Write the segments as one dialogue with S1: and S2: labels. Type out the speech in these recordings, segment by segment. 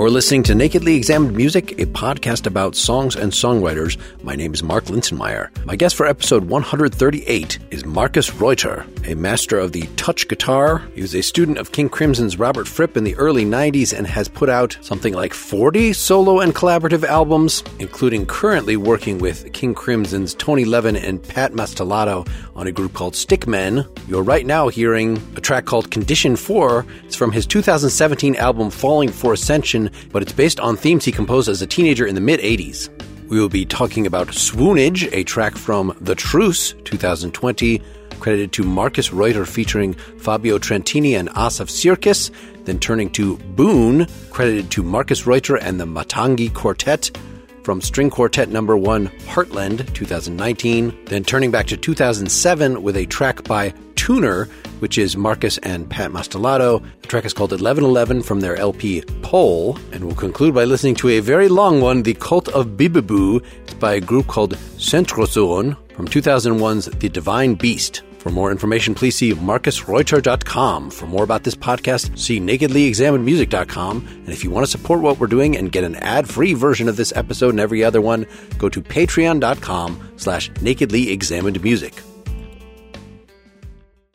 S1: You're listening to Nakedly Examined Music, a podcast about songs and songwriters. My name is Mark Linsenmayer. My guest for episode 138 is Markus Reuter, a master of the touch guitar. He was a student of King Crimson's Robert Fripp in the early 90s and has put out something like 40 solo and collaborative albums, including currently working with King Crimson's Tony Levin and Pat Mastelotto on a group called Stick Men. You're right now hearing a track called Condition 4. It's from his 2017 album Falling for Ascension but it's based on themes he composed as a teenager in the mid 80s. We will be talking about Swoonage, a track from The Truce 2020, credited to Markus Reuter featuring Fabio Trentini and Asaf Sirkis, then turning to Boon, credited to Markus Reuter and the Matangi Quartet, from String Quartet number 1 Heartland 2019, then turning back to 2007 with a track by Tuner, which is Markus and Pat Mastelotto. The track is called 1111 from their LP Pole, and we'll conclude by listening to a very long one, The Cult of Bibbiboo. It's by a group called centrozoon from 2001's The Divine Beast. For more information, please see markusreuter.com. For more about this podcast, see nakedlyexaminedmusic.com. And if you want to support what we're doing and get an ad-free version of this episode and every other one, go to patreon.com slash nakedlyexaminedmusic.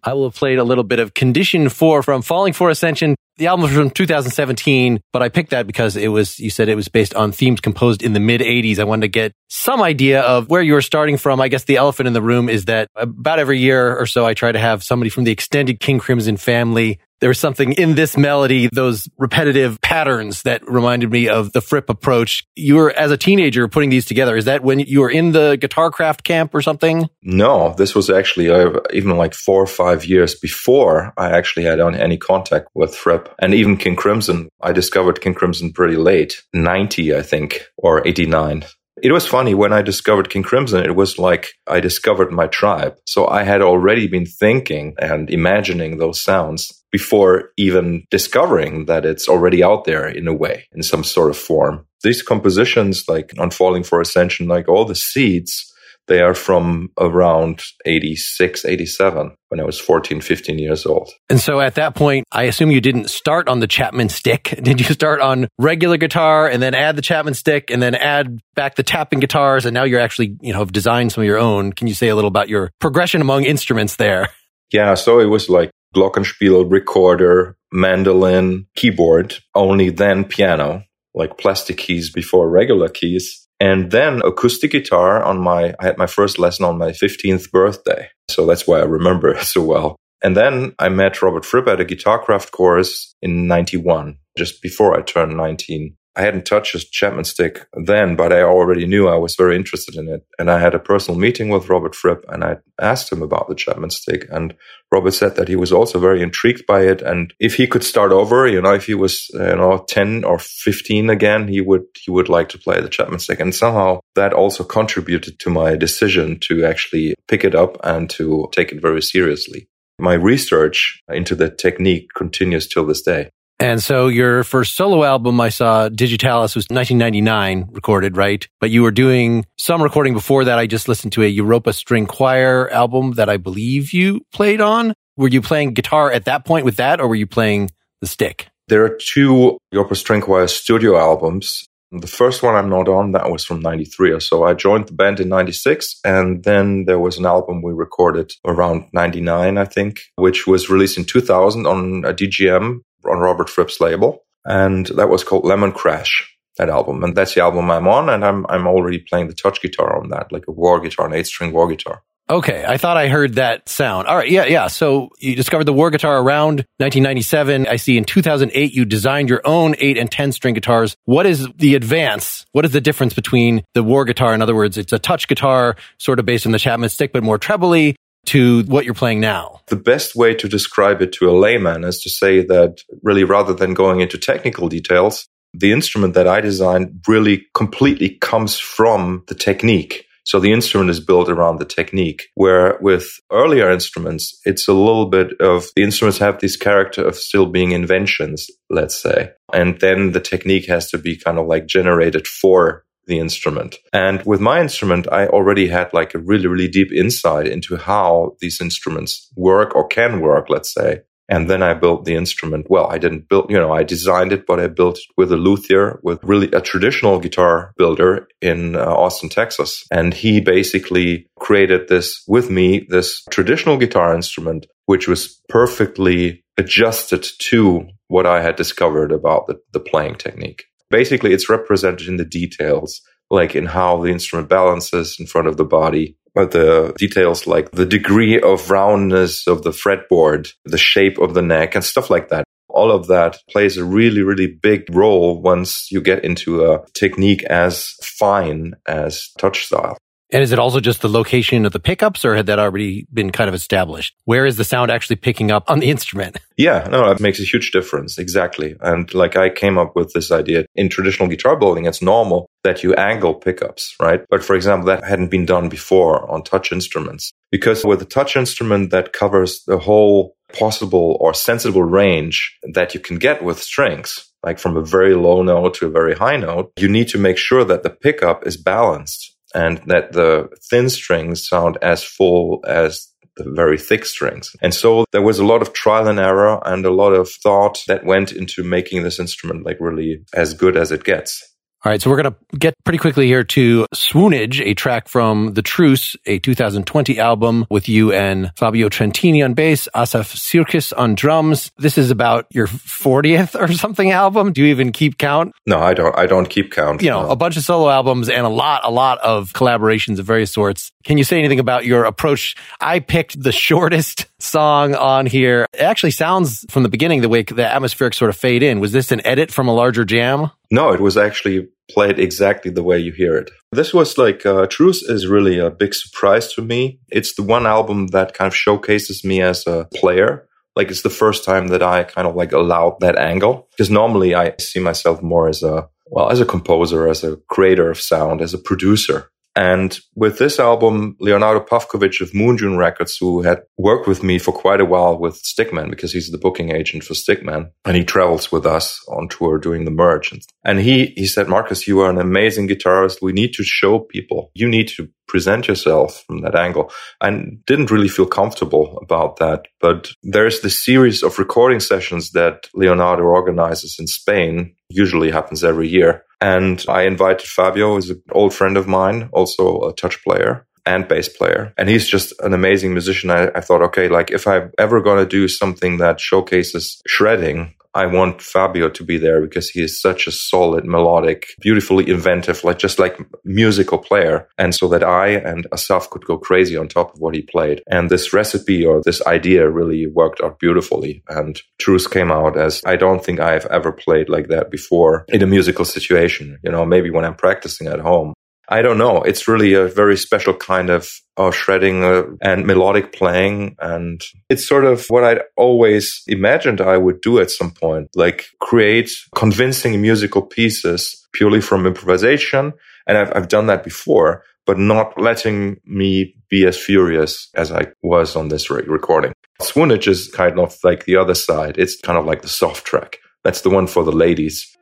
S1: I will have played a little bit of Condition 4 from Falling for Ascension. The album was from 2017, but I picked that because it was, you said it was based on themes composed in the mid 80s. I wanted to get some idea of where you were starting from. I guess the elephant in the room is that about every year or so, I try to have somebody from the extended King Crimson family there was something in this melody, those repetitive patterns that reminded me of the Fripp approach. You were, as a teenager, putting these together. Is that when you were in the Guitar Craft camp or something?
S2: No, this was actually uh, even like four or five years before I actually had any contact with Fripp and even King Crimson. I discovered King Crimson pretty late, 90, I think, or 89. It was funny when I discovered King Crimson, it was like I discovered my tribe. So I had already been thinking and imagining those sounds before even discovering that it's already out there in a way, in some sort of form. These compositions, like on Falling for Ascension, like all the seeds, they are from around 86, 87 when I was 14, 15 years old.
S1: And so at that point, I assume you didn't start on the Chapman stick. Did you start on regular guitar and then add the Chapman stick and then add back the tapping guitars? And now you're actually, you know, have designed some of your own. Can you say a little about your progression among instruments there?
S2: Yeah. So it was like glockenspiel, recorder, mandolin, keyboard, only then piano, like plastic keys before regular keys and then acoustic guitar on my, I had my first lesson on my 15th birthday. So that's why I remember it so well. And then I met Robert Fripp at a guitar craft course in 91, just before I turned 19. I hadn't touched his Chapman stick then, but I already knew I was very interested in it. And I had a personal meeting with Robert Fripp and I asked him about the Chapman stick. And Robert said that he was also very intrigued by it. And if he could start over, you know, if he was, you know, 10 or 15 again, he would, he would like to play the Chapman stick. And somehow that also contributed to my decision to actually pick it up and to take it very seriously. My research into the technique continues till this day.
S1: And so your first solo album I saw, Digitalis, was 1999 recorded, right? But you were doing some recording before that. I just listened to a Europa String Choir album that I believe you played on. Were you playing guitar at that point with that, or were you playing the stick?
S2: There are two Europa String Choir studio albums. The first one I'm not on, that was from 93 or so. I joined the band in 96 and then there was an album we recorded around 99, I think, which was released in 2000 on a DGM on Robert Fripp's label, and that was called Lemon Crash. That album, and that's the album I'm on, and I'm I'm already playing the touch guitar on that, like a Warr guitar, an eight string Warr guitar.
S1: Okay, I thought I heard that sound. All right, yeah, yeah. So you discovered the Warr guitar around 1997. I see in 2008 you designed your own 8 and 10 string guitars. What is the advance? What is the difference between the Warr guitar? In other words, it's a touch guitar, sort of based on the Chapman stick, but more trebly, to what you're playing now?
S2: The best way to describe it to a layman is to say that really rather than going into technical details, the instrument that I designed really completely comes from the technique. So the instrument is built around the technique, where with earlier instruments, it's a little bit of the instruments have this character of still being inventions, let's say. And then the technique has to be kind of like generated for the instrument. And with my instrument, I already had like a really, really deep insight into how these instruments work or can work, let's say. And then I built the instrument. Well, I didn't build, you know, I designed it, but I built it with a luthier, with really a traditional guitar builder in uh, Austin, Texas. And he basically created this with me, this traditional guitar instrument, which was perfectly adjusted to what I had discovered about the, the playing technique. Basically, it's represented in the details, like in how the instrument balances in front of the body, but the details like the degree of roundness of the fretboard, the shape of the neck, and stuff like that. All of that plays a really, really big role once you get into a technique as fine as touch style.
S1: And is it also just the location of the pickups or had that already been kind of established? Where is the sound actually picking up on the instrument?
S2: Yeah, no, it makes a huge difference. Exactly. And like I came up with this idea in traditional guitar building, it's normal that you angle pickups, right? But for example, that hadn't been done before on touch instruments because with a touch instrument that covers the whole possible or sensible range that you can get with strings, like from a very low note to a very high note, you need to make sure that the pickup is balanced and that the thin strings sound as full as the very thick strings. And so there was a lot of trial and error and a lot of thought that went into making this instrument like really as good as it gets.
S1: All right, so we're going to get pretty quickly here to Swoonage, a track from The Truce, a 2020 album with you and Fabio Trentini on bass, Asaf Sirkis on drums. This is about your 40th or something album. Do you even keep count?
S2: No, I don't. I don't keep count.
S1: You know,
S2: no.
S1: a bunch of solo albums and a lot, a lot of collaborations of various sorts. Can you say anything about your approach? I picked the shortest song on here. It actually sounds from the beginning the way the atmospheric sort of fade in. Was this an edit from a larger jam?
S2: No, it was actually played exactly the way you hear it. This was like, uh, Truce is really a big surprise to me. It's the one album that kind of showcases me as a player. Like it's the first time that I kind of like allowed that angle because normally I see myself more as a, well, as a composer, as a creator of sound, as a producer. And with this album, Leonardo Pavkovic of Moonjune Records, who had worked with me for quite a while with Stick Men, because he's the booking agent for Stick Men, and he travels with us on tour doing the merch. And he, he said, Markus, you are an amazing guitarist. We need to show people. You need to present yourself from that angle. And didn't really feel comfortable about that. But there's this series of recording sessions that Leonardo organizes in Spain, usually happens every year and I invited Fabio, who's an old friend of mine, also a touch player and bass player. And he's just an amazing musician. I, I thought, okay, like if I'm ever going to do something that showcases shredding, I want Fabio to be there because he is such a solid, melodic, beautifully inventive, like just like musical player. And so that I and Asaf could go crazy on top of what he played. And this recipe or this idea really worked out beautifully. And Truce came out as I don't think I've ever played like that before in a musical situation. You know, maybe when I'm practicing at home. I don't know. It's really a very special kind of uh, shredding uh, and melodic playing. And it's sort of what I'd always imagined I would do at some point, like create convincing musical pieces purely from improvisation. And I've, I've done that before, but not letting me be as furious as I was on this re- recording. Swoonage is kind of like the other side. It's kind of like the soft track. That's the one for the ladies.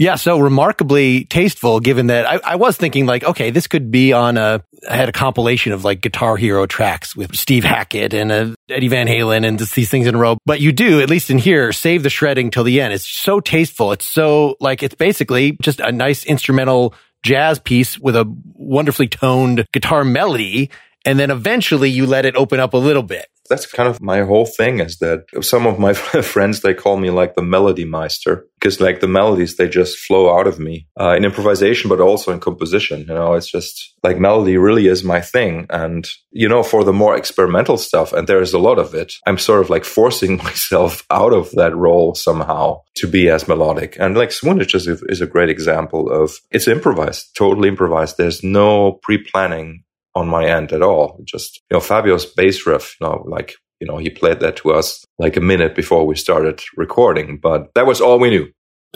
S1: Yeah, so remarkably tasteful given that I, I, was thinking like, okay, this could be on a, I had a compilation of like Guitar Hero tracks with Steve Hackett and uh, Eddie Van Halen and just these things in a row. But you do, at least in here, save the shredding till the end. It's so tasteful. It's so like, it's basically just a nice instrumental jazz piece with a wonderfully toned guitar melody. And then eventually you let it open up a little bit
S2: that's kind of my whole thing is that some of my friends they call me like the melody meister because like the melodies they just flow out of me uh, in improvisation but also in composition you know? It's just like melody really is my thing and you know for the more experimental stuff and there's a lot of it i'm sort of like forcing myself out of that role somehow to be as melodic. And like swoonage is, is a great example of it's improvised totally improvised. There's no pre-planning on my end at all. Just, you know, Fabio's bass riff, you know, like, you know, he played that to us like a minute before we started recording, but that was all we knew.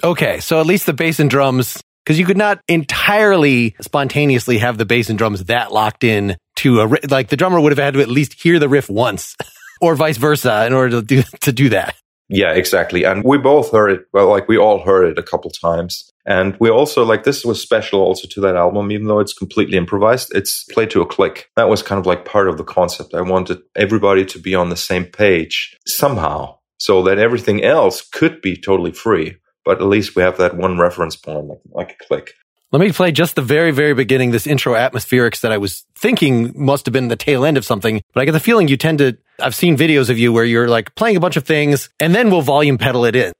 S1: Okay. So at least the bass and drums, because you could not entirely spontaneously have the bass and drums that locked in to a, like the drummer would have had to at least hear the riff once or vice versa in order to do, to do that.
S2: Yeah, exactly. And we both heard it. Well, like we all heard it a couple times. And we also like this was special also to that album, even though it's completely improvised. It's played to a click. That was kind of like part of the concept. I wanted everybody to be on the same page somehow so that everything else could be totally free. But at least we have that one reference point, like, like a click.
S1: Let me play just the very, very beginning, this intro atmospherics that I was thinking must have been the tail end of something. But I get the feeling you tend to, I've seen videos of you where you're like playing a bunch of things and then we'll volume pedal it in.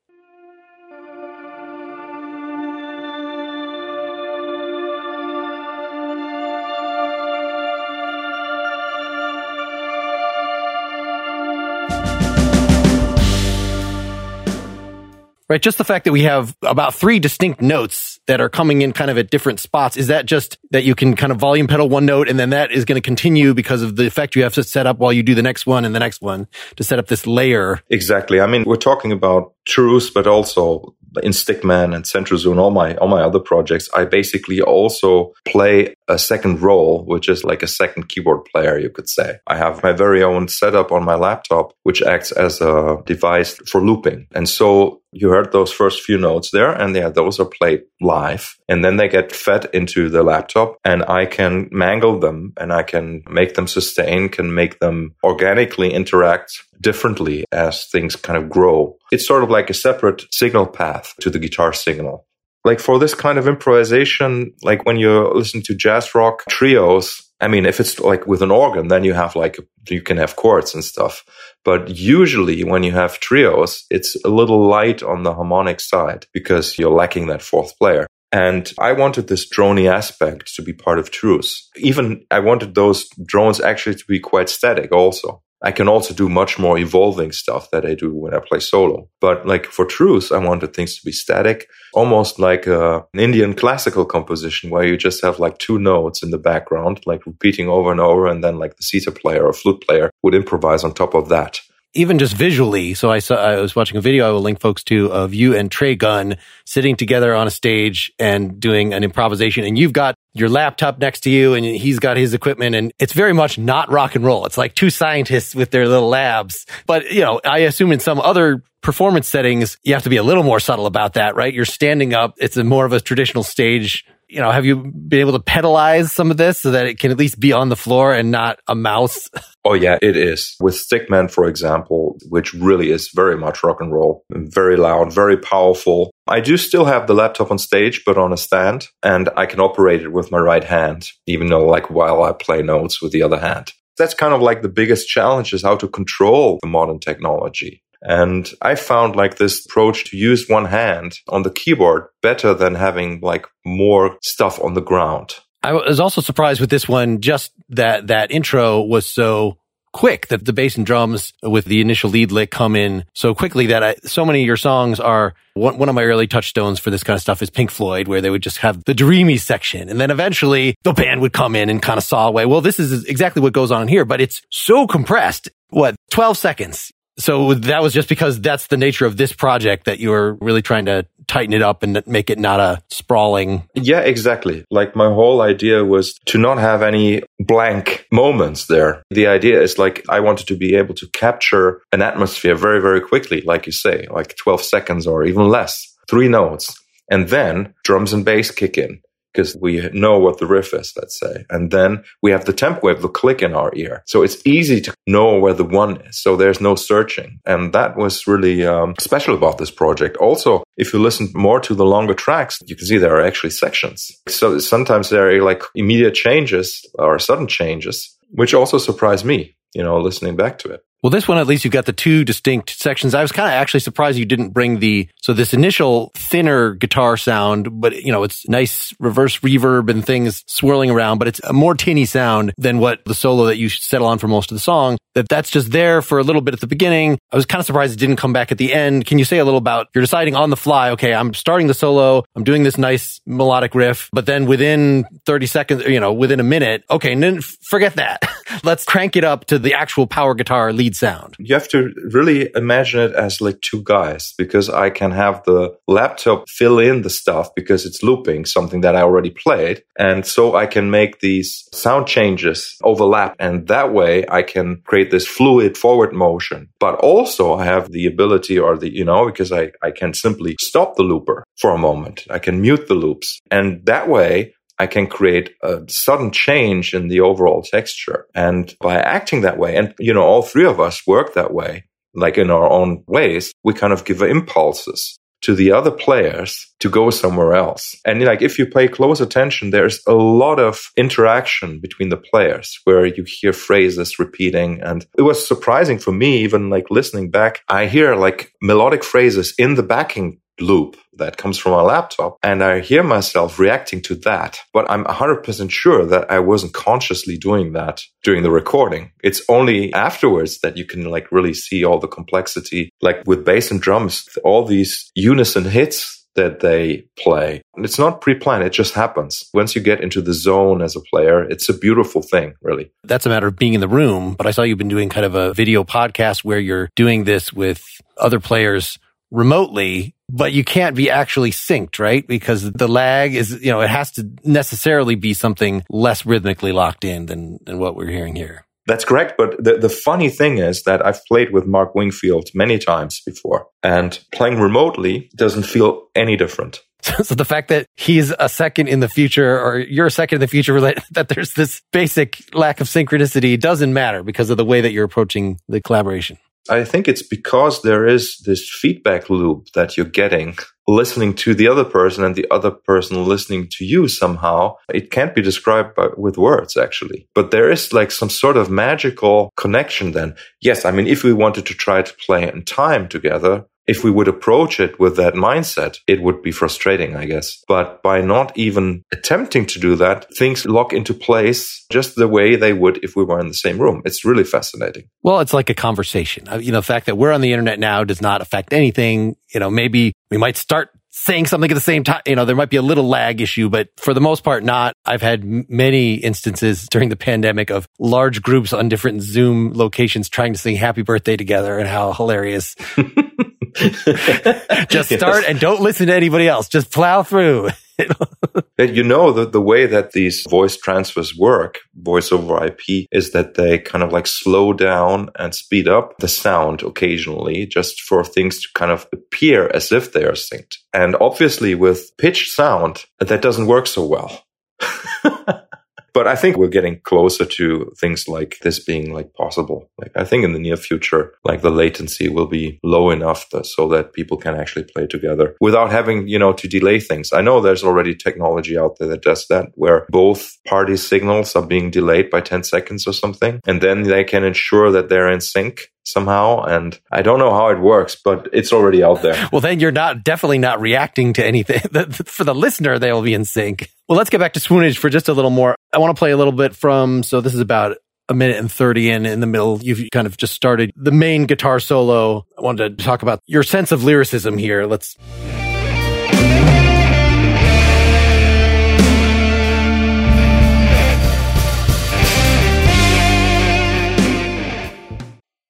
S1: Right? Just the fact that we have about three distinct notes that are coming in kind of at different spots. Is that just that you can kind of volume pedal one note and then that is going to continue because of the effect you have to set up while you do the next one and the next one to set up this layer?
S2: Exactly. I mean, we're talking about Truce, but also in Stick Men and and all my all my other projects, I basically also play a second role, which is like a second keyboard player, you could say. I have my very own setup on my laptop, which acts as a device for looping. And so you heard those first few notes there, and yeah, those are played live, and then they get fed into the laptop, and I can mangle them, and I can make them sustain, can make them organically interact differently as things kind of grow. It's sort of like a separate signal path to the guitar signal. Like for this kind of improvisation, like when you listen to jazz rock trios, I mean, if it's like with an organ, then you have like, you can have chords and stuff. But usually when you have trios, it's a little light on the harmonic side because you're lacking that fourth player. And I wanted this drony aspect to be part of Truce. Even I wanted those drones actually to be quite static also. I can also do much more evolving stuff that I do when I play solo. But like for Truce, I wanted things to be static, almost like a, an Indian classical composition where you just have like two notes in the background, like repeating over and over. And then like the sitar player or flute player would improvise on top of that
S1: even just visually. So I saw, I was watching a video I will link folks to of you and Trey Gunn sitting together on a stage and doing an improvisation. And you've got your laptop next to you and he's got his equipment and it's very much not rock and roll. It's like two scientists with their little labs. But, you know, I assume in some other performance settings, you have to be a little more subtle about that, right? You're standing up. It's a more of a traditional stage you know, have you been able to pedalize some of this so that it can at least be on the floor and not a mouse?
S2: Oh yeah, it is. With Stick Men, for example, which really is very much rock and roll, very loud, very powerful. I do still have the laptop on stage, but on a stand, and I can operate it with my right hand, even though like while I play notes with the other hand. That's kind of like the biggest challenge is how to control the modern technology. And I found like this approach to use one hand on the keyboard better than having like more stuff on the ground.
S1: I was also surprised with this one, just that that intro was so quick that the bass and drums with the initial lead lick come in so quickly that I, so many of your songs are one, one of my early touchstones for this kind of stuff is Pink Floyd, where they would just have the dreamy section. And then eventually the band would come in and kind of saw away. Well, this is exactly what goes on here, but it's so compressed. What, 12 seconds? So that was just because that's the nature of this project that you were really trying to tighten it up and make it not a sprawling.
S2: Yeah, exactly. Like my whole idea was to not have any blank moments there. The idea is like I wanted to be able to capture an atmosphere very, very quickly, like you say, like 12 seconds or even less, three notes. And then drums and bass kick in because we know what the riff is, let's say. And then we have the temp wave, the click in our ear. So it's easy to know where the one is. So there's no searching. And that was really um, special about this project. Also, if you listen more to the longer tracks, you can see there are actually sections. So sometimes there are like immediate changes or sudden changes, which also surprised me, you know, listening back to it.
S1: Well, this one, at least you've got the two distinct sections. I was kind of actually surprised you didn't bring the, so this initial thinner guitar sound, but you know, it's nice reverse reverb and things swirling around, but it's a more tinny sound than what the solo that you settle on for most of the song. That that's just there for a little bit at the beginning. I was kind of surprised it didn't come back at the end. Can you say a little about, you're deciding on the fly, okay, I'm starting the solo, I'm doing this nice melodic riff, but then within 30 seconds, you know, within a minute, okay, then forget that. Let's crank it up to the actual power guitar lead sound.
S2: You have to really imagine it as like two guys because I can have the laptop fill in the stuff because it's looping something that I already played. And so I can make these sound changes overlap. And that way I can create this fluid forward motion. But also I have the ability or the, you know, because I, I can simply stop the looper for a moment. I can mute the loops. And that way I can create a sudden change in the overall texture. And by acting that way, and you know, all three of us work that way, like in our own ways, we kind of give impulses to the other players to go somewhere else. And like if you pay close attention, there's a lot of interaction between the players where you hear phrases repeating. And it was surprising for me, even like listening back, I hear like melodic phrases in the backing loop that comes from my laptop and I hear myself reacting to that. But I'm 100% sure that I wasn't consciously doing that during the recording. It's only afterwards that you can like really see all the complexity. Like with bass and drums, all these unison hits that they play. And it's not pre-planned. It just happens. Once you get into the zone as a player, it's a beautiful thing, really.
S1: That's a matter of being in the room. But I saw you've been doing kind of a video podcast where you're doing this with other players remotely, but you can't be actually synced, right? Because the lag is, you know, it has to necessarily be something less rhythmically locked in than, than what we're hearing here.
S2: That's correct. But the, the funny thing is that I've played with Mark Wingfield many times before and playing remotely doesn't feel any different.
S1: So the fact that he's a second in the future or you're a second in the future, that there's this basic lack of synchronicity doesn't matter because of the way that you're approaching the collaboration.
S2: I think it's because there is this feedback loop that you're getting listening to the other person and the other person listening to you somehow. It can't be described by, with words, actually. But there is like some sort of magical connection then. Yes, I mean, if we wanted to try to play in time together, if we would approach it with that mindset, it would be frustrating, I guess. But by not even attempting to do that, things lock into place just the way they would if we were in the same room. It's really fascinating.
S1: Well, it's like a conversation. Uh, you know, the fact that we're on the internet now does not affect anything. You know, maybe we might start saying something at the same time. You know, there might be a little lag issue, but for the most part, not. I've had many instances during the pandemic of large groups on different Zoom locations trying to sing happy birthday together and how hilarious. Just start yes. and don't listen to anybody else. Just plow through.
S2: you know that the way that these voice transfers work, voice over IP, is that they kind of like slow down and speed up the sound occasionally just for things to kind of appear as if they are synced. And obviously with pitch sound, that doesn't work so well. But I think we're getting closer to things like this being like possible. Like I think in the near future, like the latency will be low enough to, so that people can actually play together without having, you know, to delay things. I know there's already technology out there that does that where both party signals are being delayed by 10 seconds or something. And then they can ensure that they're in sync somehow. And I don't know how it works, but it's already out there.
S1: well, then you're not definitely not reacting to anything. For the listener, they will be in sync. Well, let's get back to Swoonage for just a little more. I want to play a little bit from, so this is about a minute and 30 in in the middle you've kind of just started the main guitar solo i wanted to talk about your sense of lyricism here let's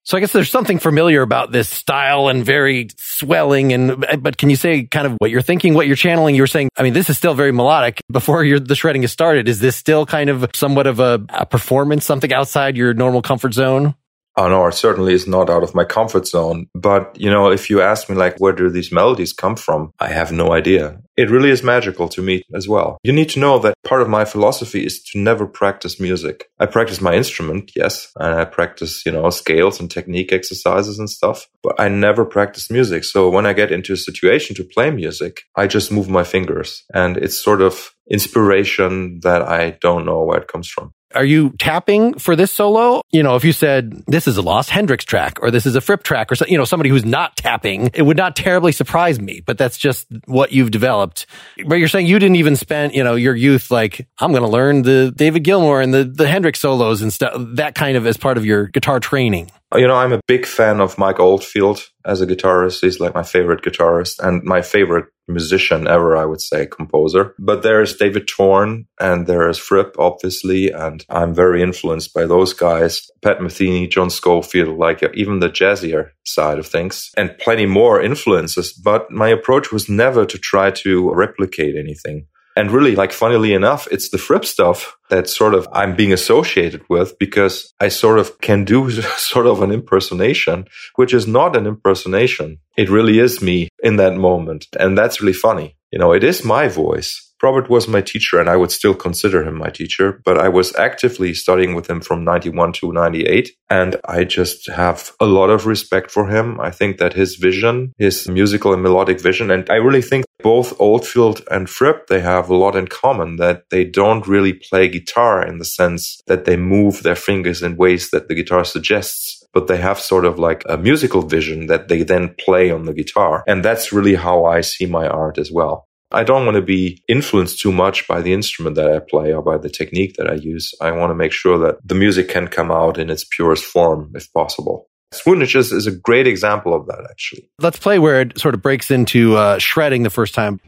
S1: So I guess there's something familiar about this style and very swelling. And but can you say kind of what you're thinking, what you're channeling? You're saying, I mean, this is still very melodic. Before the shredding has started, is this still kind of somewhat of a, a performance, something outside your normal comfort zone?
S2: Oh no, it certainly is not out of my comfort zone. But, you know, if you ask me like, where do these melodies come from? I have no idea. It really is magical to me as well. You need to know that part of my philosophy is to never practice music. I practice my instrument, yes, and I practice, you know, scales and technique exercises and stuff, but I never practice music. So when I get into a situation to play music, I just move my fingers and it's sort of inspiration that I don't know where it comes from.
S1: Are you tapping for this solo? You know, if you said this is a Lost Hendrix track or this is a Fripp track or, you know, somebody who's not tapping, it would not terribly surprise me, but that's just what you've developed. But you're saying you didn't even spend, you know, your youth like, I'm going to learn the David Gilmour and the, the Hendrix solos and stuff, that kind of as part of your guitar training.
S2: You know, I'm a big fan of Mike Oldfield as a guitarist. He's like my favorite guitarist and my favorite musician ever, I would say, composer. But there's David Torn and there's Fripp, obviously, and I'm very influenced by those guys. Pat Metheny, John Scofield, like even the jazzier side of things, and plenty more influences. But my approach was never to try to replicate anything. And really, like, funnily enough, it's the Fripp stuff that sort of I'm being associated with because I sort of can do sort of an impersonation, which is not an impersonation. It really is me in that moment. And that's really funny. You know, it is my voice. Robert was my teacher and I would still consider him my teacher, but I was actively studying with him from 91 to 98. And I just have a lot of respect for him. I think that his vision, his musical and melodic vision, and I really think both Oldfield and Fripp, they have a lot in common that they don't really play guitar in the sense that they move their fingers in ways that the guitar suggests but they have sort of like a musical vision that they then play on the guitar. And that's really how I see my art as well. I don't want to be influenced too much by the instrument that I play or by the technique that I use. I want to make sure that the music can come out in its purest form if possible. Swoonage is a great example of that, actually.
S1: Let's play where it sort of breaks into uh, shredding the first time.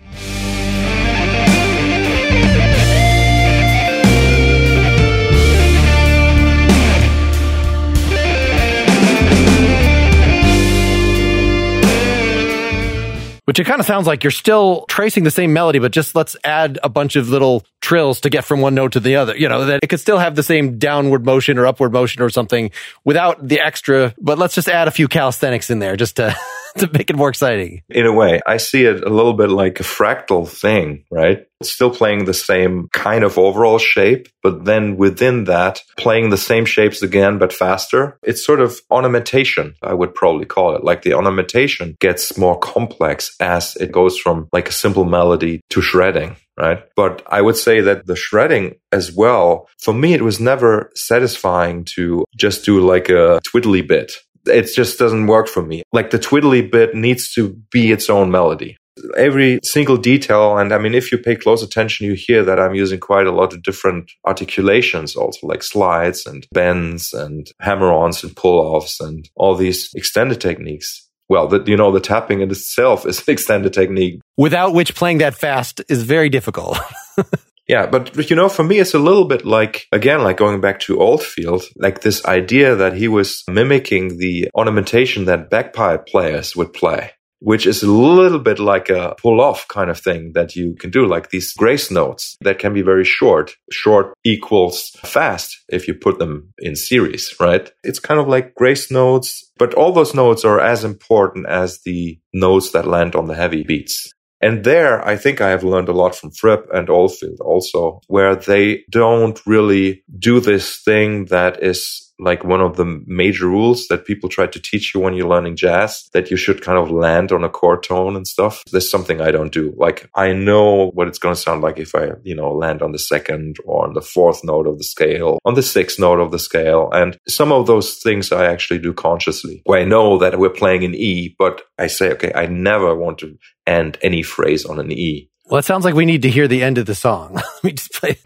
S1: Which it kind of sounds like you're still tracing the same melody, but just let's add a bunch of little trills to get from one note to the other. You know, that it could still have the same downward motion or upward motion or something without the extra, but let's just add a few calisthenics in there just to, to make it more exciting.
S2: In a way, I see it a little bit like a fractal thing, right? Still playing the same kind of overall shape, but then within that, playing the same shapes again, but faster. It's sort of ornamentation, I would probably call it. Like the ornamentation gets more complex as it goes from like a simple melody to shredding right? But I would say that the shredding as well, for me, it was never satisfying to just do like a twiddly bit. It just doesn't work for me. Like the twiddly bit needs to be its own melody. Every single detail, and I mean, if you pay close attention, you hear that I'm using quite a lot of different articulations, also like slides and bends and hammer ons and pull offs and all these extended techniques well, the, you know, the tapping in itself is an extended technique.
S1: Without which playing that fast is very difficult.
S2: yeah, but you know, for me, it's a little bit like, again, like going back to Oldfield, like this idea that he was mimicking the ornamentation that bagpipe players would play which is a little bit like a pull off kind of thing that you can do, like these grace notes that can be very short. Short equals fast if you put them in series, right? It's kind of like grace notes, but all those notes are as important as the notes that land on the heavy beats. And there, I think I have learned a lot from Fripp and Oldfield also, where they don't really do this thing that is like one of the major rules that people try to teach you when you're learning jazz that you should kind of land on a chord tone and stuff. There's something I don't do. Like I know what it's going to sound like if I, you know, land on the second or on the fourth note of the scale, on the sixth note of the scale. And some of those things I actually do consciously where I know that we're playing an E, but I say, okay, I never want to end any phrase on an E.
S1: Well, it sounds like we need to hear the end of the song. Let me just play.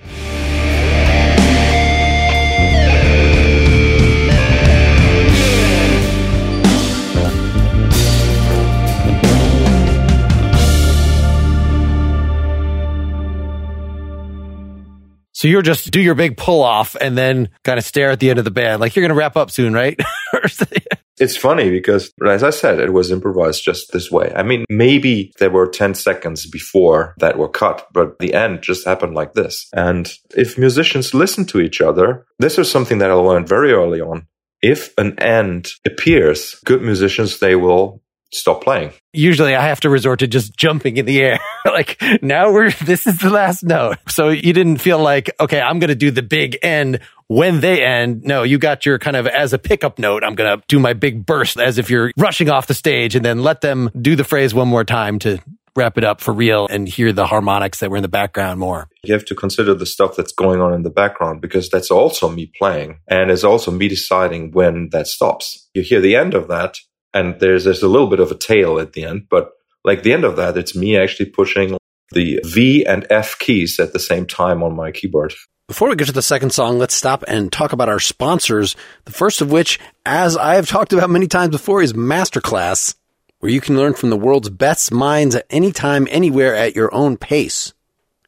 S1: So you're just do your big pull off and then kind of stare at the end of the band. Like you're going to wrap up soon, right?
S2: it's funny because, as I said, it was improvised just this way. I mean, maybe there were 10 seconds before that were cut, but the end just happened like this. And if musicians listen to each other, this is something that I learned very early on. if an end appears, good musicians, they will stop playing.
S1: Usually I have to resort to just jumping in the air. like now we're, this is the last note. So you didn't feel like, okay, I'm going to do the big end when they end. No, you got your kind of as a pickup note. I'm going to do my big burst as if you're rushing off the stage and then let them do the phrase one more time to wrap it up for real and hear the harmonics that were in the background more.
S2: You have to consider the stuff that's going on in the background because that's also me playing and it's also me deciding when that stops. You hear the end of that and there's there's a little bit of a tail at the end, but like the end of that, it's me actually pushing the V and F keys at the same time on my keyboard.
S1: Before we get to the second song, let's stop and talk about our sponsors. The first of which, as I have talked about many times before, is Masterclass, where you can learn from the world's best minds at any time, anywhere at your own pace.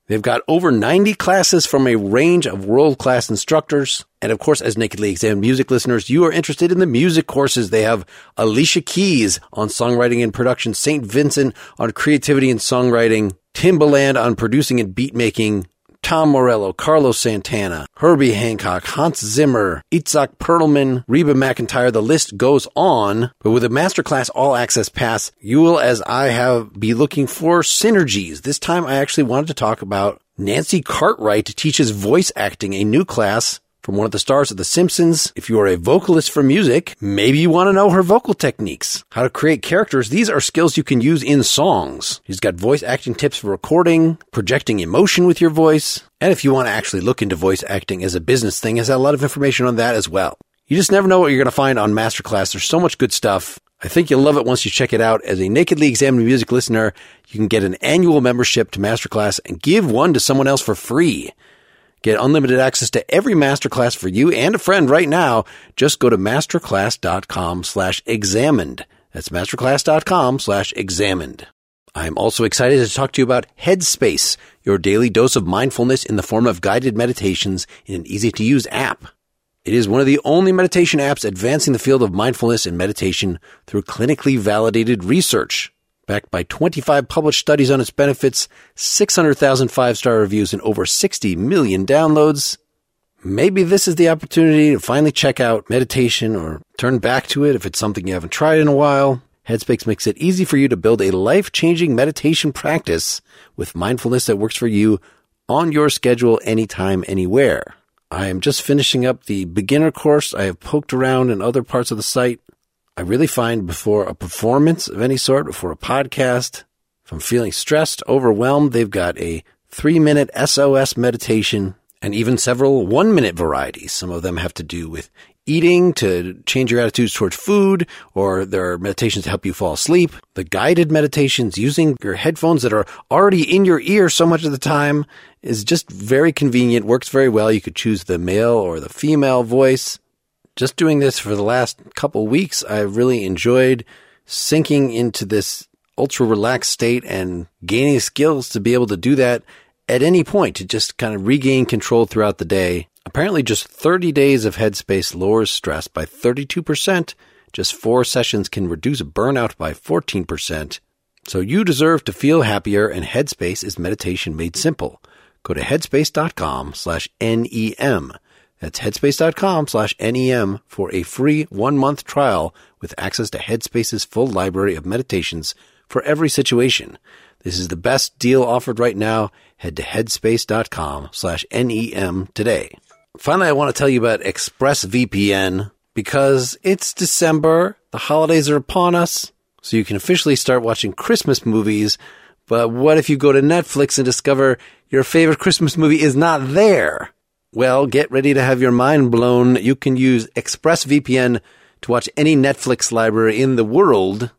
S1: They've got over 90 classes from a range of world class instructors. And of course, as Nakedly Examined music listeners, you are interested in the music courses. They have Alicia Keys on songwriting and production, St. Vincent on creativity and songwriting, Timbaland on producing and beat making, Tom Morello, Carlos Santana, Herbie Hancock, Hans Zimmer, Itzhak Perlman, Reba McEntire. The list goes on. But with a masterclass all access pass, you will, as I have, be looking for synergies. This time I actually wanted to talk about Nancy Cartwright teaches voice acting, a new class from one of the stars of The Simpsons. If you are a vocalist for music, maybe you want to know her vocal techniques, how to create characters. These are skills you can use in songs. She's got voice acting tips for recording, projecting emotion with your voice. And if you want to actually look into voice acting as a business thing, has a lot of information on that as well. You just never know what you're going to find on Masterclass. There's so much good stuff. I think you'll love it once you check it out. As a nakedly examined music listener, you can get an annual membership to Masterclass and give one to someone else for free. Get unlimited access to every masterclass for you and a friend right now. Just go to masterclass.com slash examined. That's masterclass.com slash examined. I'm also excited to talk to you about Headspace, your daily dose of mindfulness in the form of guided meditations in an easy to use app. It is one of the only meditation apps advancing the field of mindfulness and meditation through clinically validated research backed by 25 published studies on its benefits, 600,000 five star reviews, and over 60 million downloads. Maybe this is the opportunity to finally check out meditation or turn back to it if it's something you haven't tried in a while. Headspace makes it easy for you to build a life changing meditation practice with mindfulness that works for you on your schedule, anytime, anywhere. I am just finishing up the beginner course. I have poked around in other parts of the site I really find before a performance of any sort, before a podcast, if I'm feeling stressed, overwhelmed, they've got a three minute SOS meditation and even several one minute varieties. Some of them have to do with eating to change your attitudes towards food, or there are meditations to help you fall asleep. The guided meditations using your headphones that are already in your ear so much of the time is just very convenient, works very well. You could choose the male or the female voice just doing this for the last couple weeks, I really enjoyed sinking into this ultra relaxed state and gaining skills to be able to do that at any point to just kind of regain control throughout the day. Apparently, just 30 days of Headspace lowers stress by 32%. Just four sessions can reduce burnout by 14%. So you deserve to feel happier, and Headspace is meditation made simple. Go to headspace.com slash NEM. That's headspace.com slash NEM for a free one month trial with access to Headspace's full library of meditations for every situation. This is the best deal offered right now. Head to headspace.com slash NEM today. Finally, I want to tell you about ExpressVPN because it's December. The holidays are upon us. So you can officially start watching Christmas movies. But what if you go to Netflix and discover your favorite Christmas movie is not there? Well, get ready to have your mind blown. You can use ExpressVPN to watch any Netflix library in the world.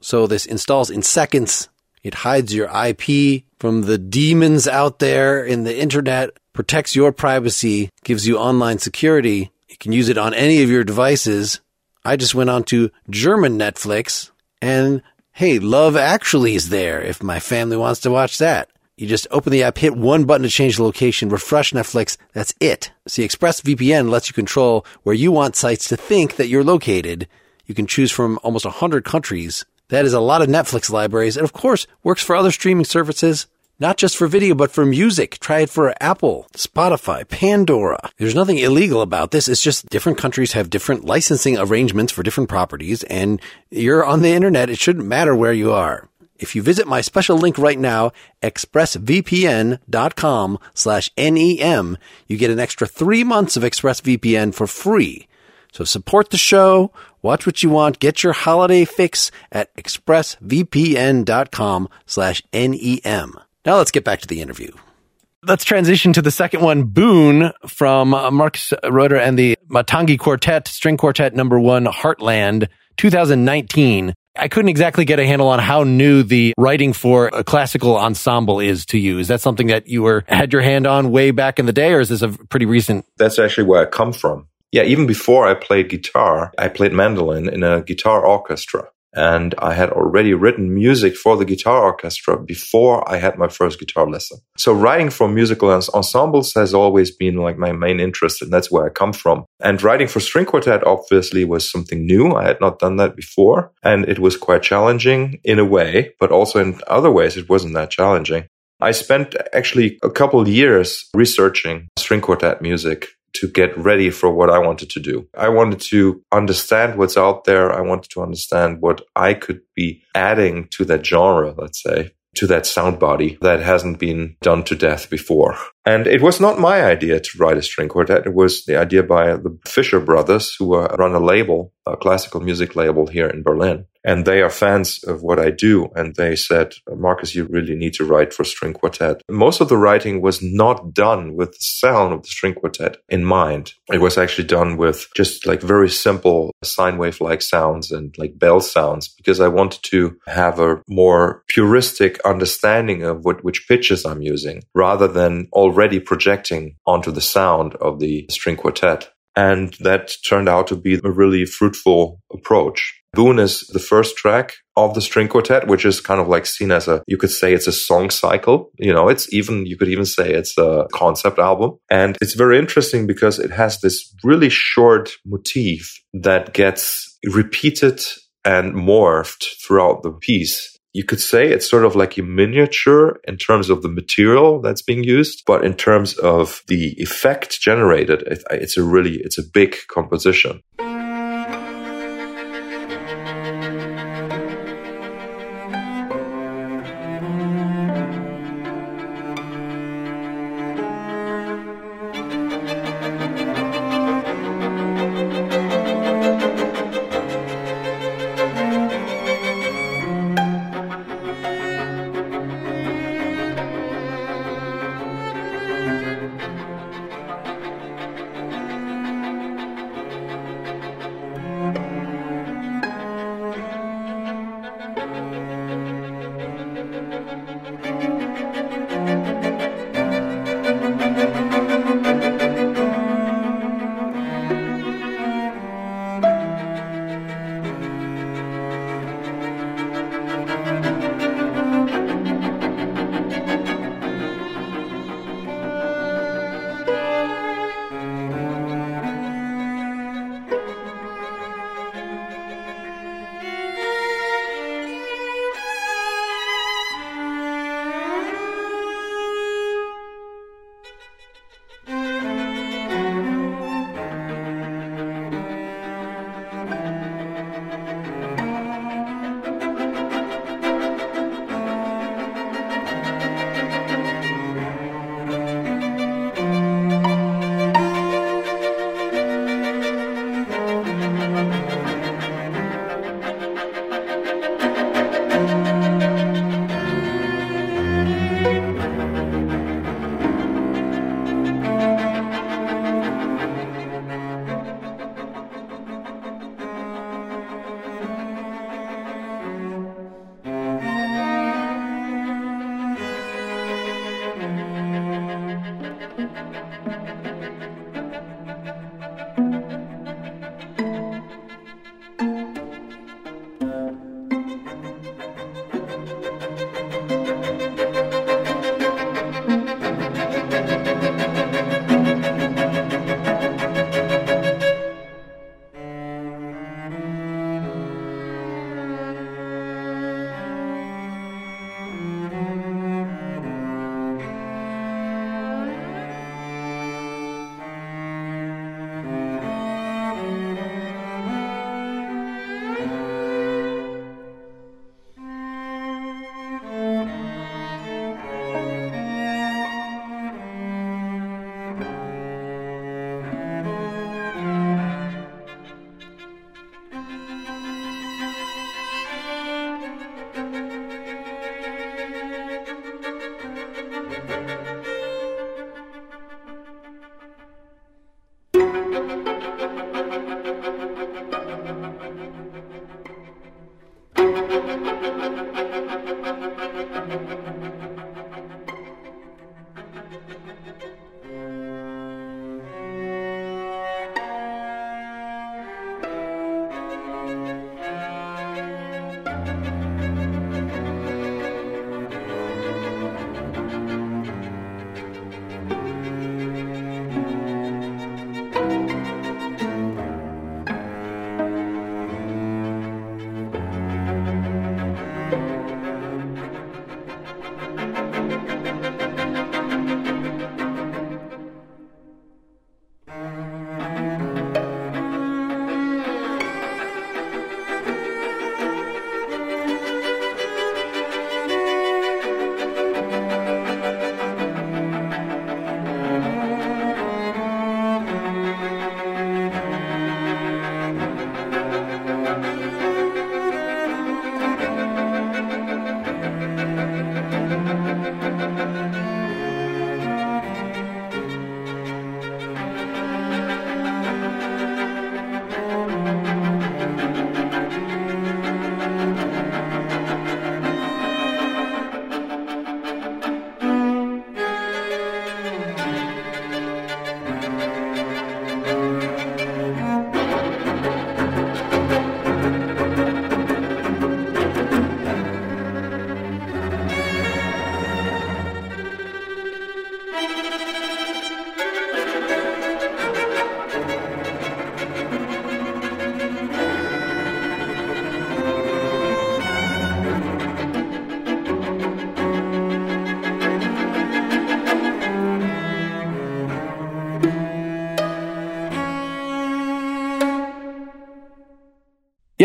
S1: So this installs in seconds. It hides your IP from the demons out there in the internet, protects your privacy, gives you online security. You can use it on any of your devices. I just went on to German Netflix and hey, Love Actually is there if my family wants to watch that. You just open the app, hit one button to change the location, refresh Netflix. That's it. See, ExpressVPN lets you control where you want sites to think that you're located. You can choose from almost 100 countries. That is a lot of Netflix libraries. And of course, works for other streaming services. Not just for video, but for music. Try it for Apple, Spotify, Pandora. There's nothing illegal about this. It's just different countries have different licensing arrangements for different properties and you're on the internet. It shouldn't matter where you are. If you visit my special link right now, expressvpn.com slash NEM, you get an extra three months of ExpressVPN for free. So support the show, watch what you want, get your holiday fix at expressvpn.com slash NEM. Now let's get back to the interview. Let's transition to the second one, Boon from uh, Markus Reuter and the Matangi Quartet, string quartet number one, Heartland, 2019. I couldn't exactly get a handle on how new the writing for a classical ensemble is to you. Is that something that you were had your hand on way back in the day, or is this a pretty recent?
S2: That's actually where I come from. Yeah, even before I played guitar, I played mandolin in a guitar orchestra. And I had already written music for the guitar orchestra before I had my first guitar lesson. So writing for musical ensembles has always been like my main interest, and that's where I come from. And writing for string quartet obviously was something new. I had not done that before, and it was quite challenging in a way, but also in other ways it wasn't that challenging. I spent actually a couple years researching string quartet music to get ready for what I wanted to do. I wanted to understand what's out there. I wanted to understand what I could be adding to that genre, let's say, to that sound body that hasn't been done to death before. And it was not my idea to write a string quartet. It was the idea by the Fisher brothers who uh, run a label, a classical music label here in Berlin and they are fans of what I do. And they said, Markus, you really need to write for string quartet. Most of the writing was not done with the sound of the string quartet in mind. It was actually done with just like very simple sine wave like sounds and like bell sounds because I wanted to have a more puristic understanding of what, which pitches I'm using rather than already projecting onto the sound of the string quartet. And that turned out to be a really fruitful approach. Boon is the first track of the string quartet, which is kind of like seen as a, you could say it's a song cycle. You know, it's even, you could even say it's a concept album. And it's very interesting because it has this really short motif that gets repeated and morphed throughout the piece you could say it's sort of like a miniature in terms of the material that's being used, but in terms of the effect generated, it's a really, it's a big composition.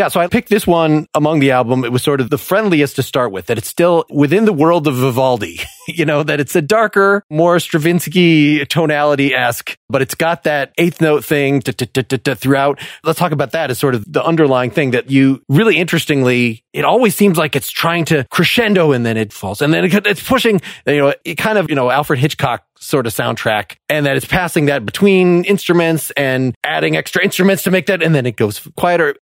S1: Yeah, so I picked this one among the album. It was sort of the friendliest to start with, that it's still within the world of Vivaldi, you know, that it's a darker, more Stravinsky tonality esque, but it's got that eighth note thing throughout. Let's talk about that as sort of the underlying thing that you really interestingly, it always seems like it's trying to crescendo and then it falls and then it's pushing, you know, it kind of, you know, Alfred Hitchcock sort of soundtrack and that it's passing that between instruments and adding extra instruments to make that and then it goes quieter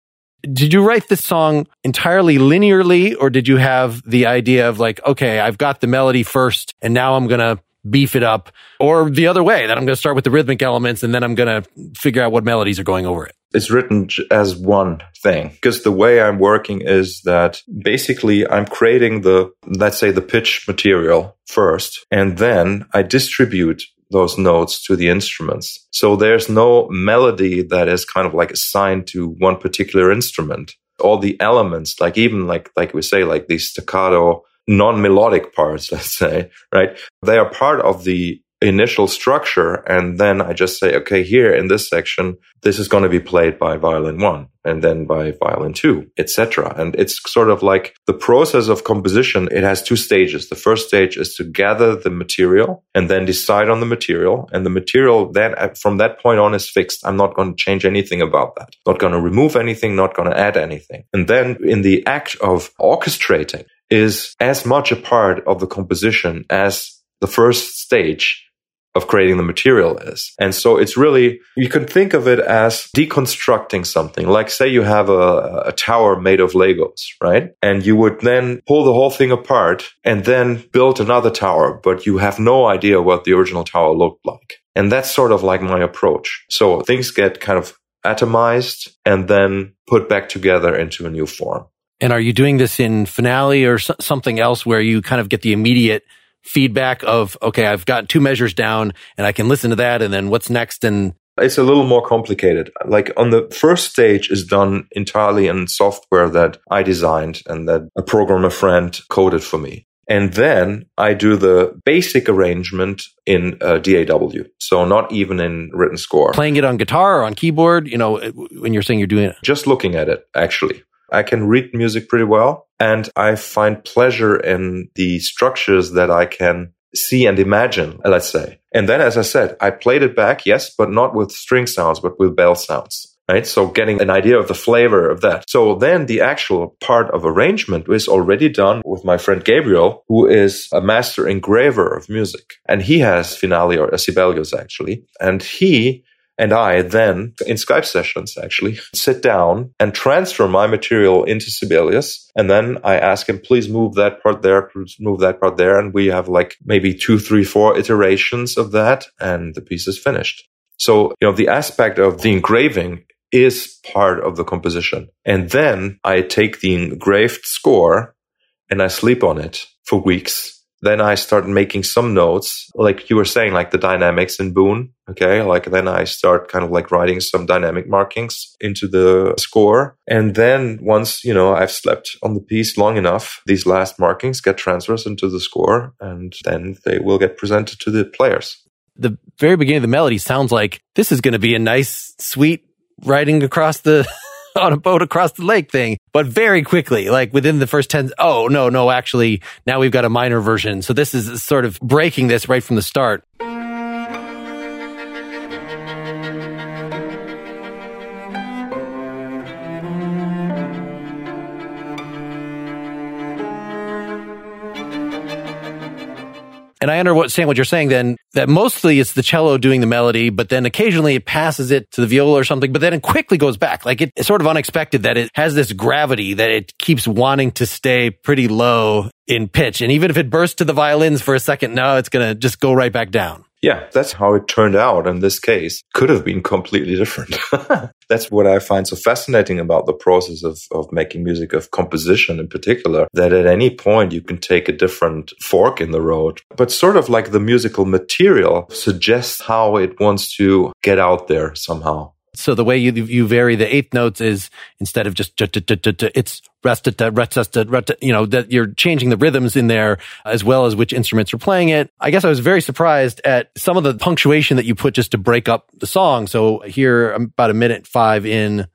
S1: did you write this song entirely linearly or did you have the idea of like, okay, I've got the melody first and now I'm going to beef it up or the other way that I'm going to start with the rhythmic elements and then I'm going to figure out what melodies are going over it?
S2: It's written as one thing because the way I'm working is that basically I'm creating the, let's say the pitch material first and then I distribute those notes to the instruments. So there's no melody that is kind of like assigned to one particular instrument. All the elements, like even like, like we say, like these staccato non-melodic parts, let's say, right? They are part of the initial structure and then I just say, okay, here in this section, this is going to be played by violin one and then by violin two, etc. And it's sort of like the process of composition. It has two stages. The first stage is to gather the material and then decide on the material. And the material then uh, from that point on is fixed. I'm not going to change anything about that. Not going to remove anything, not going to add anything. And then in the act of orchestrating is as much a part of the composition as the first stage of creating the material is. And so it's really, you can think of it as deconstructing something. Like say you have a, a tower made of Legos, right? And you would then pull the whole thing apart and then build another tower, but you have no idea what the original tower looked like. And that's sort of like my approach. So things get kind of atomized and then put back together into a new form.
S1: And are you doing this in Finale or something else where you kind of get the immediate feedback of, okay, I've got two measures down and I can listen to that. And then what's next? And
S2: it's a little more complicated. Like on the first stage is done entirely in software that I designed and that a programmer friend coded for me. And then I do the basic arrangement in uh, DAW. So not even in written score.
S1: Playing it on guitar or on keyboard, you know, when you're saying you're doing it.
S2: Just looking at it, actually. I can read music pretty well and I find pleasure in the structures that I can see and imagine, let's say. And then, as I said, I played it back, yes, but not with string sounds, but with bell sounds. Right. So getting an idea of the flavor of that. So then the actual part of arrangement is already done with my friend Gabriel, who is a master engraver of music. And he has Finale or Sibelius actually. And he And I then, in Skype sessions actually, sit down and transfer my material into Sibelius. And then I ask him, please move that part there, move that part there. And we have like maybe two, three, four iterations of that and the piece is finished. So, you know, the aspect of the engraving is part of the composition. And then I take the engraved score and I sleep on it for weeks then I start making some notes, like you were saying, like the dynamics in Boon. Okay. Like then I start kind of like writing some dynamic markings into the score. And then once, you know, I've slept on the piece long enough, these last markings get transferred into the score and then they will get presented to the players.
S1: The very beginning of the melody sounds like this is going to be a nice, sweet riding across the on a boat across the lake thing, but very quickly, like within the first 10, oh, no, no, actually, now we've got a minor version. So this is sort of breaking this right from the start. And I understand what you're saying then, that mostly it's the cello doing the melody, but then occasionally it passes it to the viola or something, but then it quickly goes back. Like it's sort of unexpected that it has this gravity that it keeps wanting to stay pretty low in pitch. And even if it bursts to the violins for a second, no, it's going to just go right back down.
S2: Yeah, that's how it turned out in this case. Could have been completely different. that's what I find so fascinating about the process of, of making music, of composition in particular, that at any point you can take a different fork in the road. But sort of like the musical material suggests how it wants to get out there somehow.
S1: So the way you you vary the eighth notes is instead of just it's you know that you're changing the rhythms in there as well as which instruments are playing it. I guess I was very surprised at some of the punctuation that you put just to break up the song. So here I'm about a minute five in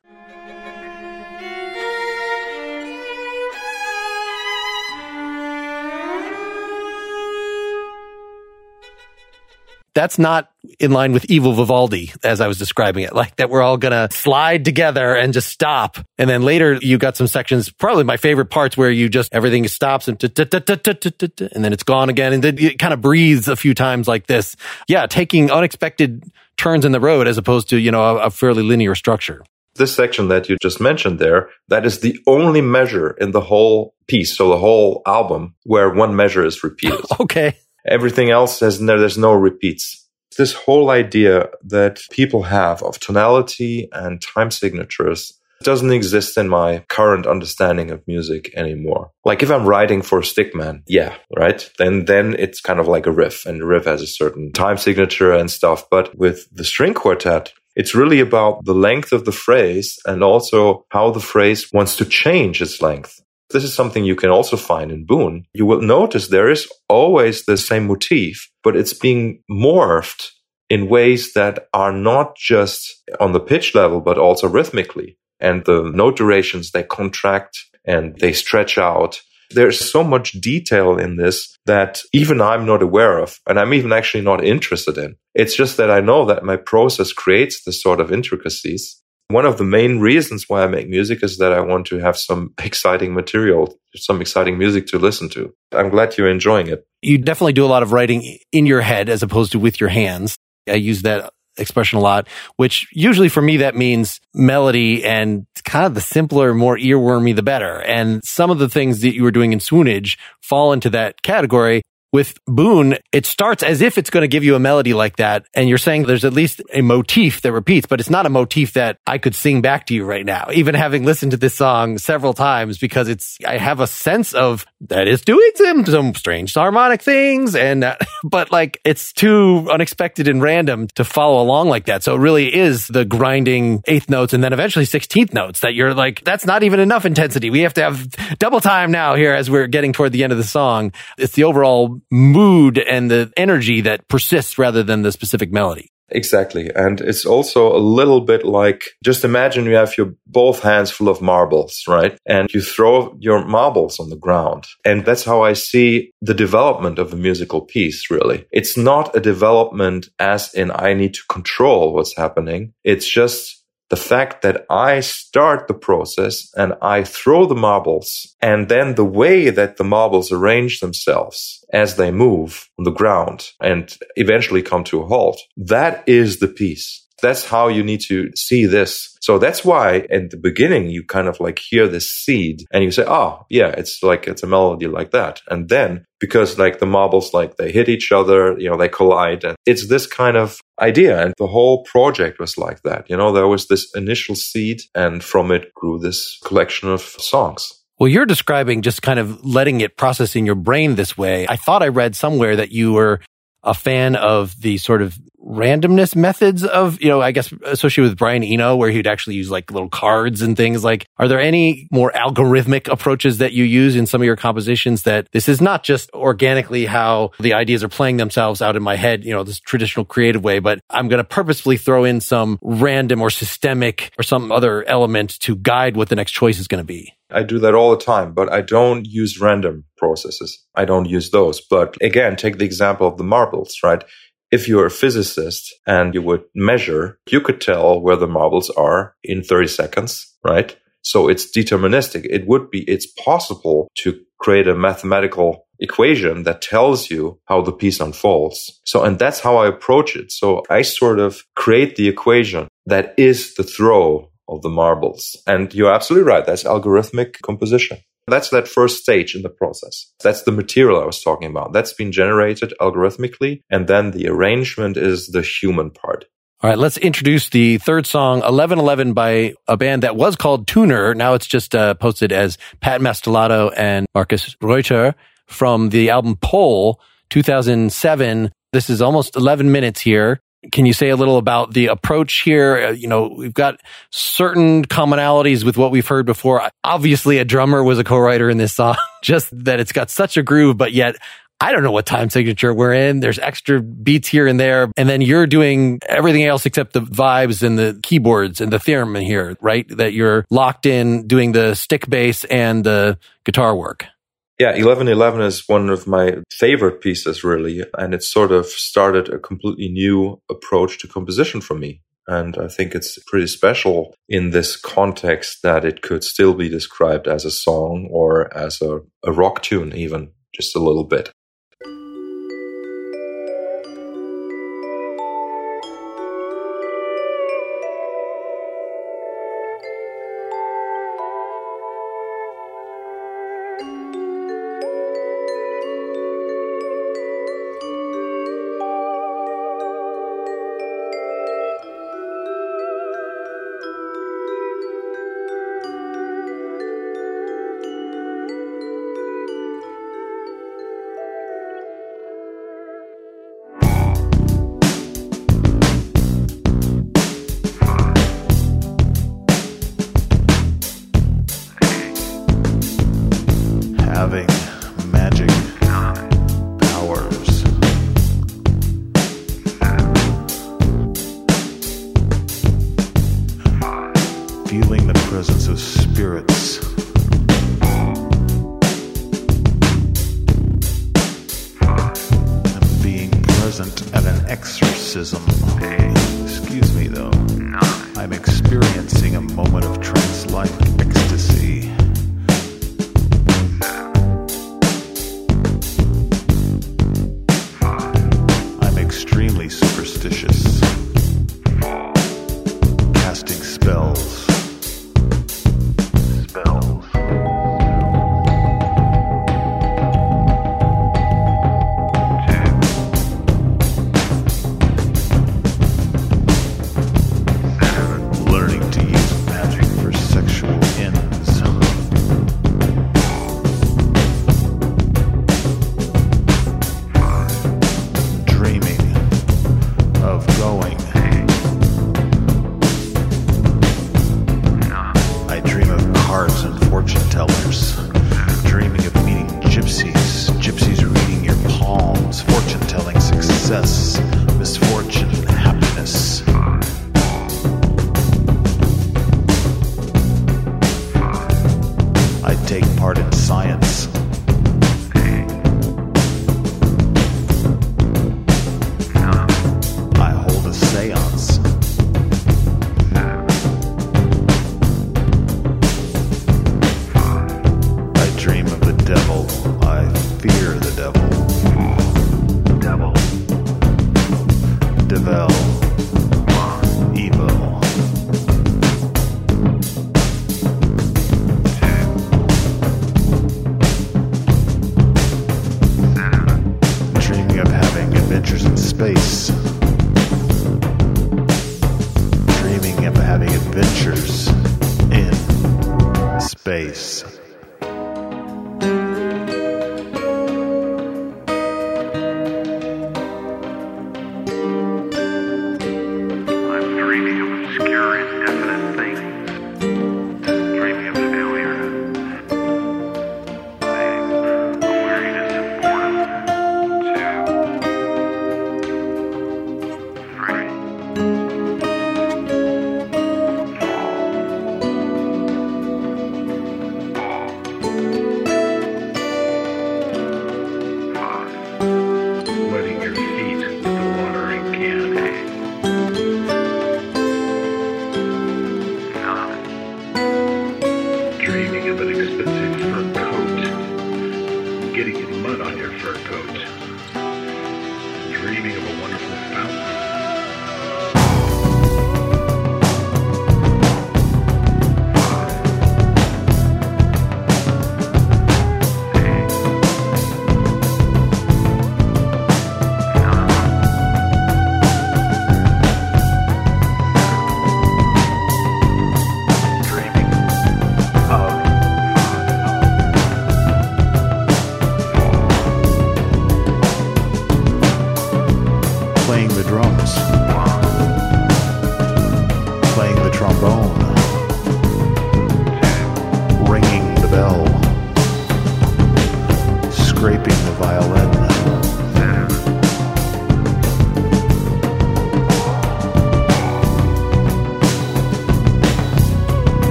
S1: that's not in line with evil Vivaldi as I was describing it, like that we're all gonna slide together and just stop. And then later you got some sections, probably my favorite parts where you just everything stops and and then it's gone again. And then it kind of breathes a few times like this. Yeah, taking unexpected turns in the road as opposed to, you know, a, fairly linear structure.
S2: This section that you just mentioned there, that is the only measure in the whole piece, so the whole album, where one measure is repeated.
S1: okay.
S2: Everything else there's no repeats. This whole idea that people have of tonality and time signatures doesn't exist in my current understanding of music anymore. Like if I'm writing for a Stick Men, yeah, right? Then then it's kind of like a riff and the riff has a certain time signature and stuff. But with the string quartet, it's really about the length of the phrase and also how the phrase wants to change its length. This is something you can also find in Boon. You will notice there is always the same motif, but it's being morphed in ways that are not just on the pitch level, but also rhythmically. And the note durations, they contract and they stretch out. There's so much detail in this that even I'm not aware of, and I'm even actually not interested in. It's just that I know that my process creates this sort of intricacies. One of the main reasons why I make music is that I want to have some exciting material, some exciting music to listen to. I'm glad you're enjoying it.
S1: You definitely do a lot of writing in your head as opposed to with your hands. I use that expression a lot, which usually for me that means melody and kind of the simpler, more earwormy, the better. And some of the things that you were doing in Swoonage fall into that category. With Boon, it starts as if it's going to give you a melody like that. And you're saying there's at least a motif that repeats, but it's not a motif that I could sing back to you right now, even having listened to this song several times because it's, I have a sense of that it's doing some, some strange harmonic things. And, uh, but like it's too unexpected and random to follow along like that. So it really is the grinding eighth notes and then eventually 16th notes that you're like, that's not even enough intensity. We have to have double time now here as we're getting toward the end of the song. It's the overall mood and the energy that persists rather than the specific melody.
S2: Exactly. And it's also a little bit like just imagine you have your both hands full of marbles, right? And you throw your marbles on the ground. And that's how I see the development of a musical piece, really. It's not a development as in I need to control what's happening. It's just the fact that I start the process and I throw the marbles and then the way that the marbles arrange themselves as they move on the ground and eventually come to a halt, that is the piece. That's how you need to see this. So that's why at the beginning you kind of like hear this seed and you say, oh, yeah, it's like, it's a melody like that. And then because like the marbles, like they hit each other, you know, they collide and it's this kind of idea. And the whole project was like that. You know, there was this initial seed and from it grew this collection of songs.
S1: Well, you're describing just kind of letting it process in your brain this way. I thought I read somewhere that you were a fan of the sort of randomness methods of, you know, I guess associated with Brian Eno, where he'd actually use like little cards and things like, are there any more algorithmic approaches that you use in some of your compositions that this is not just organically how the ideas are playing themselves out in my head, you know, this traditional creative way, but I'm going to purposefully throw in some random or systemic or some other element to guide what the next choice is going to be?
S2: I do that all the time, but I don't use random processes. I don't use those. But again, take the example of the marbles, right? If you're a physicist and you would measure, you could tell where the marbles are in 30 seconds, right? So it's deterministic. It would be, it's possible to create a mathematical equation that tells you how the piece unfolds. So, and that's how I approach it. So I sort of create the equation that is the throw of the marbles. And you're absolutely right. That's algorithmic composition. That's that first stage in the process. That's the material I was talking about. That's been generated algorithmically. And then the arrangement is the human part.
S1: All right, let's introduce the third song, 1111 by a band that was called Tuner. Now it's just uh, posted as Pat Mastelotto and Markus Reuter from the album Pole 2007. This is almost 11 minutes here. Can you say a little about the approach here? Uh, you know, we've got certain commonalities with what we've heard before. Obviously, a drummer was a co-writer in this song, just that it's got such a groove, but yet I don't know what time signature we're in. There's extra beats here and there. And then you're doing everything else except the vibes and the keyboards and the theremin here, right? That you're locked in doing the stick bass and the guitar work.
S2: Yeah, 1111 is one of my favorite pieces, really. And it sort of started a completely new approach to composition for me. And I think it's pretty special in this context that it could still be described as a song or as a, a rock tune, even just a little bit.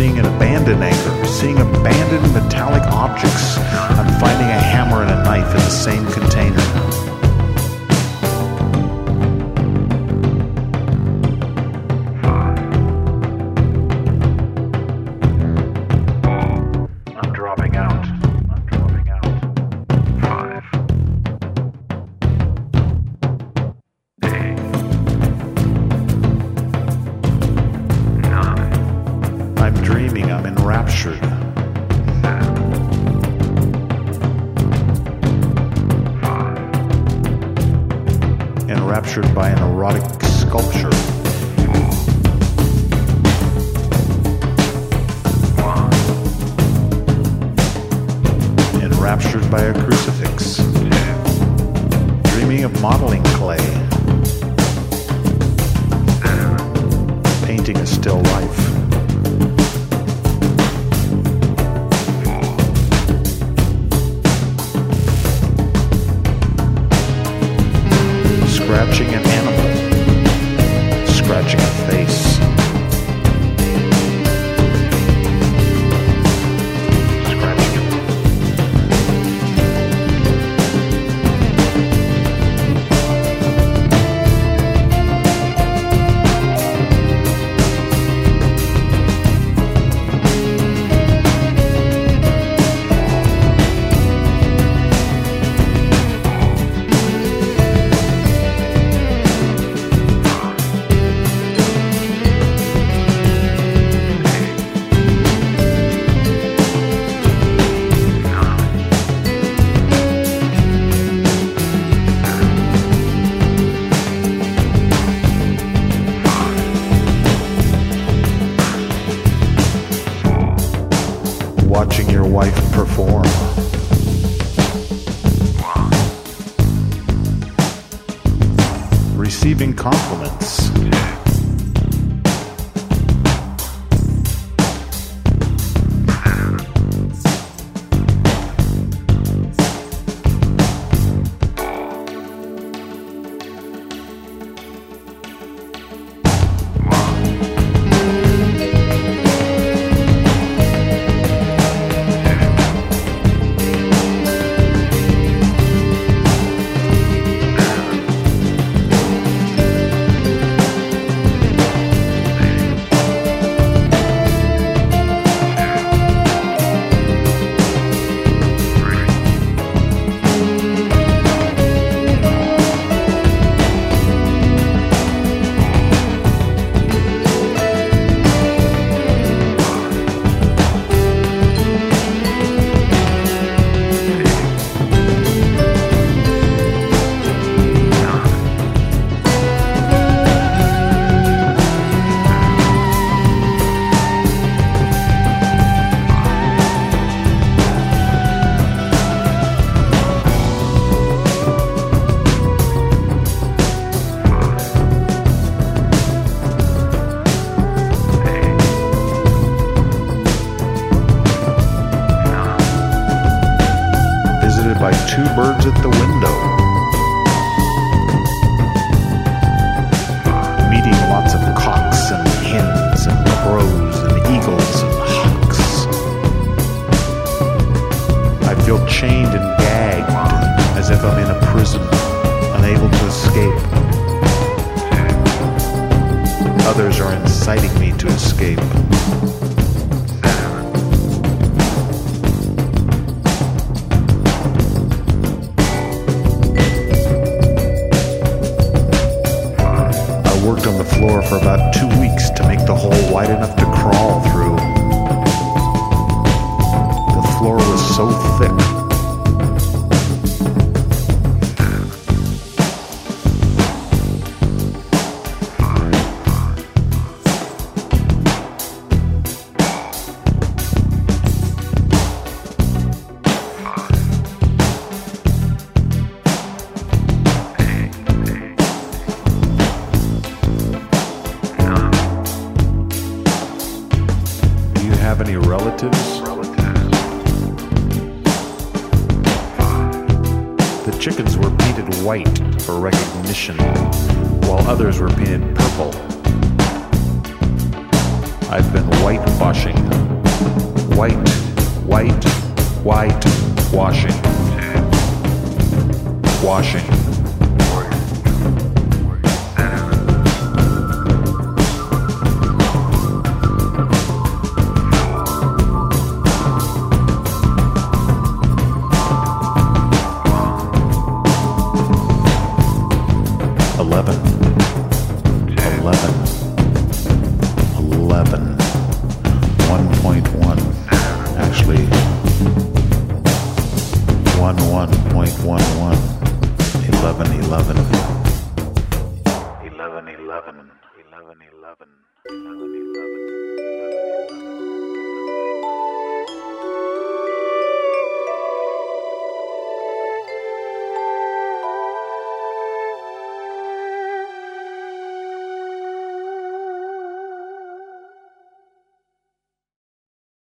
S3: Seeing an abandoned anchor, seeing abandoned metallic 11.11 11 11 11 11 11 11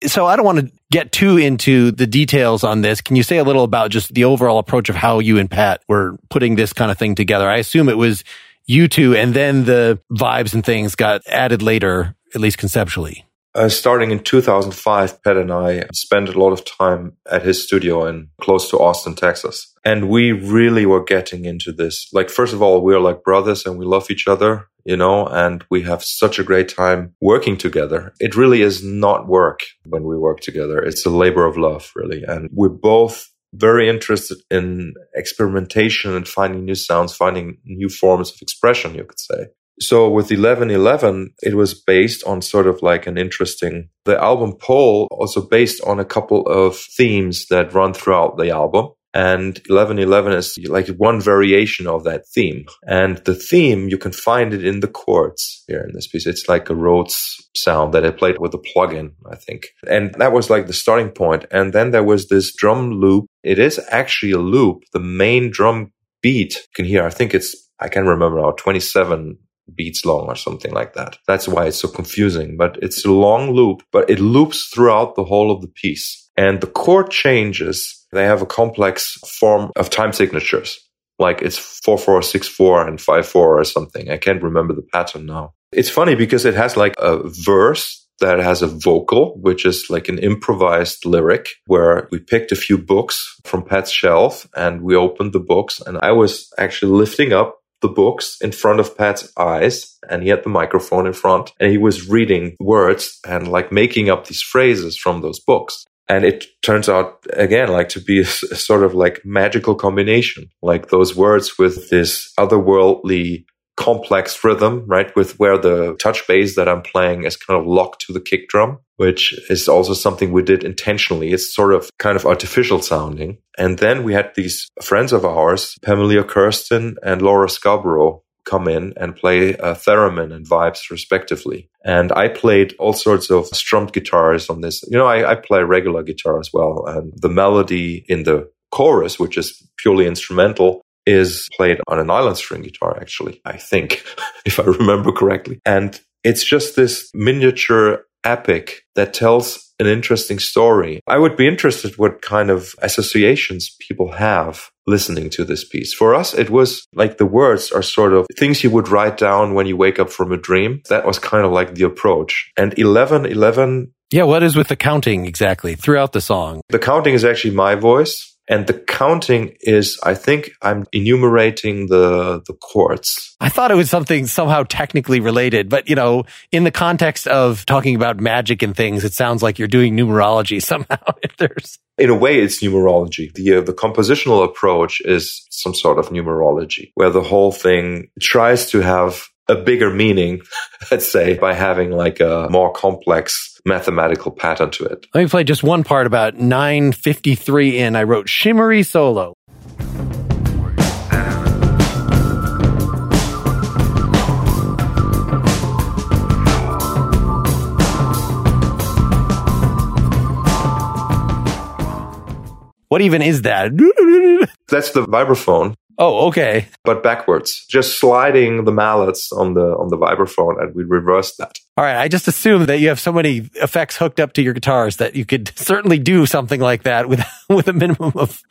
S3: So
S1: I don't want to get too into the details on this. Can you say a little about just the overall approach of how you and Pat were putting this kind of thing together? I assume it was you two and then the vibes and things got added later, at least conceptually.
S2: Uh, starting in 2005, Pat and I spent a lot of time at his studio in close to Austin, Texas. And we really were getting into this. Like, first of all, we are like brothers and we love each other, you know, and we have such a great time working together. It really is not work when we work together. It's a labor of love, really. And we're both very interested in experimentation and finding new sounds, finding new forms of expression, you could say. So with 1111, it was based on sort of like an interesting, the album Pole also based on a couple of themes that run throughout the album. And 1111 is like one variation of that theme. And the theme, you can find it in the chords here in this piece. It's like a Rhodes sound that I played with a plugin, I think. And that was like the starting point. And then there was this drum loop. It is actually a loop. The main drum beat you can hear, I think it's, I can remember now, 27 beats long or something like that. That's why it's so confusing, but it's a long loop, but it loops throughout the whole of the piece. And the chord changes, they have a complex form of time signatures. Like it's 4464 and 54 or something. I can't remember the pattern now. It's funny because it has like a verse that has a vocal, which is like an improvised lyric where we picked a few books from Pat's shelf and we opened the books and I was actually lifting up the books in front of Pat's eyes and he had the microphone in front and he was reading words and like making up these phrases from those books. And it turns out again, like to be a, sort of like magical combination, like those words with this otherworldly complex rhythm, right? With where the touch bass that I'm playing is kind of locked to the kick drum, which is also something we did intentionally. It's sort of kind of artificial sounding. And then we had these friends of ours, Pamela Kirsten and Laura Scarborough, come in and play uh, theremin and vibes respectively. And I played all sorts of strummed guitars on this. You know, I, I play regular guitar as well. And the melody in the chorus, which is purely instrumental, is played on an island string guitar, actually, I think, if I remember correctly. And it's just this miniature epic that tells an interesting story. I would be interested what kind of associations people have listening to this piece. For us, it was like the words are sort of things you would write down when you wake up from a dream. That was kind of like the approach. And 11, 11.
S1: Yeah. What is with the counting exactly throughout the song?
S2: The counting is actually my voice. And the counting is, I think I'm enumerating the, the chords.
S1: I thought it was something somehow technically related, but you know, in the context of talking about magic and things, it sounds like you're doing numerology somehow. If there's,
S2: in a way, it's numerology. The, uh, the compositional approach is some sort of numerology where the whole thing tries to have a bigger meaning, let's say, by having like a more complex mathematical pattern to it.
S1: Let me play just one part about 953 in. I wrote Shimmery Solo. What even is that?
S2: That's the vibraphone.
S1: Oh, okay.
S2: But backwards, just sliding the mallets on the on the vibraphone, and we reverse that.
S1: All right. I just assume that you have so many effects hooked up to your guitars that you could certainly do something like that with with a minimum of,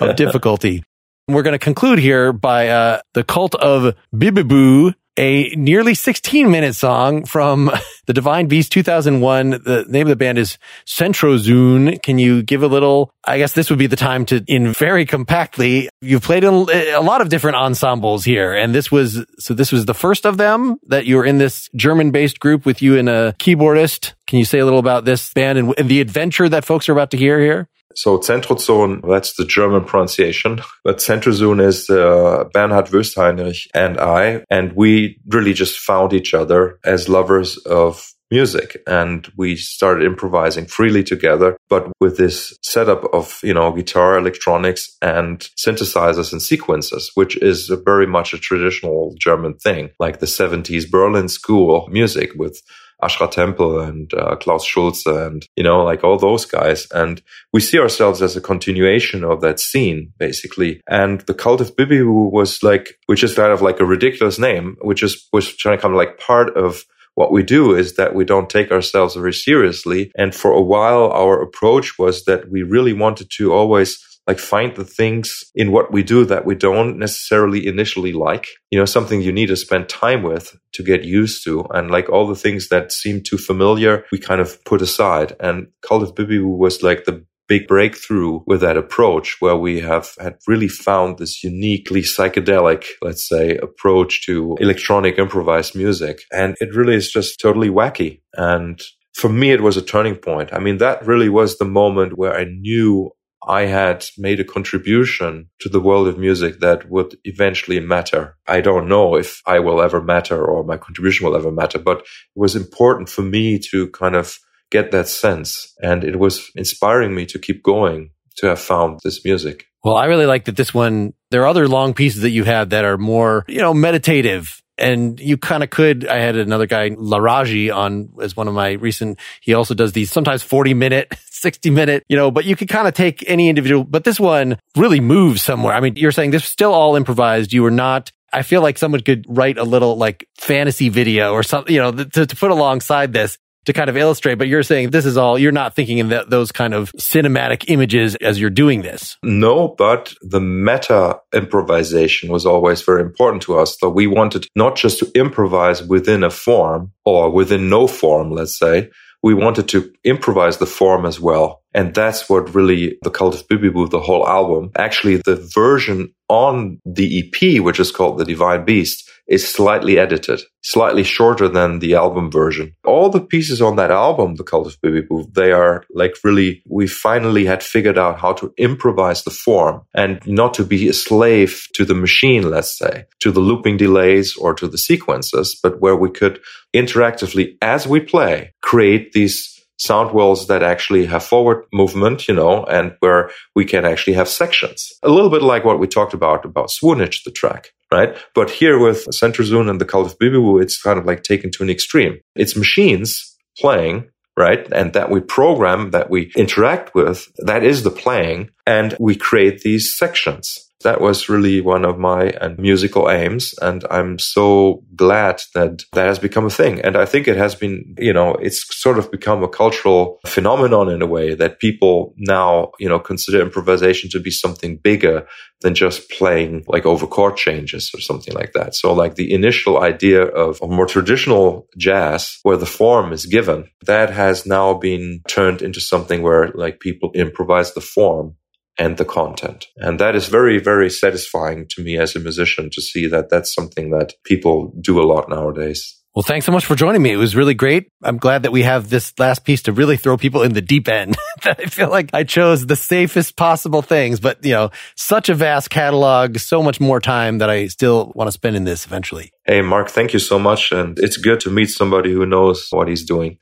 S1: of difficulty. We're going to conclude here by uh, the cult of Bibbiboo a nearly 16 minute song from the Divine Beast 2001. The name of the band is Centrozoon. Can you give a little, I guess this would be the time to, in very compactly, you've played in eh, a lot of different ensembles here. And this was, so this was the first of them that you were in this German based group with you and a keyboardist. Can you say a little about this band and, and the adventure that folks are about to hear here?
S2: So centrozoon, that's the German pronunciation, but centrozoon is uh, Bernhard Wöstheinrich and I, and we really just found each other as lovers of music and we started improvising freely together but with this setup of you know guitar electronics and synthesizers and sequences which is very much a traditional german thing like the 70s berlin school music with Ash Ra Tempel and uh, Klaus Schulze and, you know, like all those guys. And we see ourselves as a continuation of that scene, basically. And the cult of Bibbiboo was like, which is kind of like a ridiculous name, which is, was trying to come like part of what we do is that we don't take ourselves very seriously. And for a while, our approach was that we really wanted to always like find the things in what we do that we don't necessarily initially like. You know, something you need to spend time with to get used to. And like all the things that seem too familiar, we kind of put aside. And Cult of Bibbiboo was like the big breakthrough with that approach where we have had really found this uniquely psychedelic, let's say, approach to electronic improvised music. And it really is just totally wacky. And for me, it was a turning point. I mean, that really was the moment where I knew I had made a contribution to the world of music that would eventually matter. I don't know if I will ever matter or my contribution will ever matter, but it was important for me to kind of get that sense. And it was inspiring me to keep going to have found this music.
S1: Well, I really like that this one, there are other long pieces that you have that are more, you know, meditative and you kind of could. I had another guy, Laraji, on as one of my recent. He also does these sometimes forty minute, sixty minute, you know. But you could kind of take any individual. But this one really moves somewhere. I mean, you're saying this is still all improvised. You were not. I feel like someone could write a little like fantasy video or something, you know, to, to put alongside this to kind of illustrate, but you're saying this is all, you're not thinking in that, those kind of cinematic images as you're doing this.
S2: No, but the meta improvisation was always very important to us. So we wanted not just to improvise within a form or within no form, let's say, we wanted to improvise the form as well. And that's what really the cult of Bibbiboo, the whole album, actually the version on the EP, which is called the Divine Beast, is slightly edited, slightly shorter than the album version. All the pieces on that album, The Cult of Baby Bibbiboo, they are like really, we finally had figured out how to improvise the form and not to be a slave to the machine, let's say, to the looping delays or to the sequences, but where we could interactively, as we play, create these sound walls that actually have forward movement, you know, and where we can actually have sections. A little bit like what we talked about, about Swoonage, the track right? But here with Centrozoon and the Cult of Bibbiboo, it's kind of like taken to an extreme. It's machines playing, right? And that we program, that we interact with, that is the playing. And we create these sections. That was really one of my uh, musical aims. And I'm so glad that that has become a thing. And I think it has been, you know, it's sort of become a cultural phenomenon in a way that people now, you know, consider improvisation to be something bigger than just playing like over chord changes or something like that. So like the initial idea of, of more traditional jazz where the form is given, that has now been turned into something where like people improvise the form and the content. And that is very, very satisfying to me as a musician to see that that's something that people do a lot nowadays.
S1: Well, thanks so much for joining me. It was really great. I'm glad that we have this last piece to really throw people in the deep end. I feel like I chose the safest possible things, but you know, such a vast catalog, so much more time that I still want to spend in this eventually.
S2: Hey, Mark, thank you so much. And it's good to meet somebody who knows what he's doing.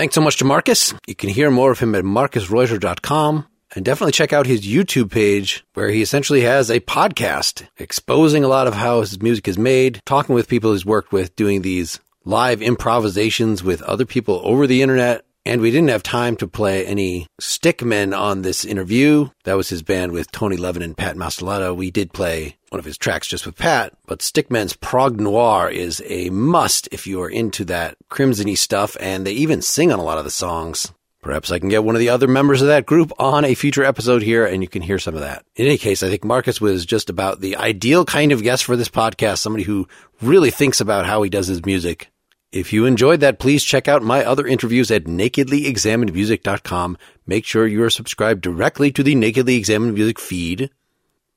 S1: Thanks so much to Markus. You can hear more of him at markusreuter.com and definitely check out his YouTube page where he essentially has a podcast exposing a lot of how his music is made, talking with people he's worked with, doing these live improvisations with other people over the internet. And we didn't have time to play any Stick Men on this interview. That was his band with Tony Levin and Pat Mastelotto. We did play one of his tracks just with Pat, but Stick Men's Prog Noir is a must if you are into that crimsony stuff, and they even sing on a lot of the songs. Perhaps I can get one of the other members of that group on a future episode here and you can hear some of that. In any case, I think Markus was just about the ideal kind of guest for this podcast, somebody who really thinks about how he does his music. If you enjoyed that, please check out my other interviews at nakedlyexaminedmusic.com. Make sure you are subscribed directly to the Nakedly Examined Music feed.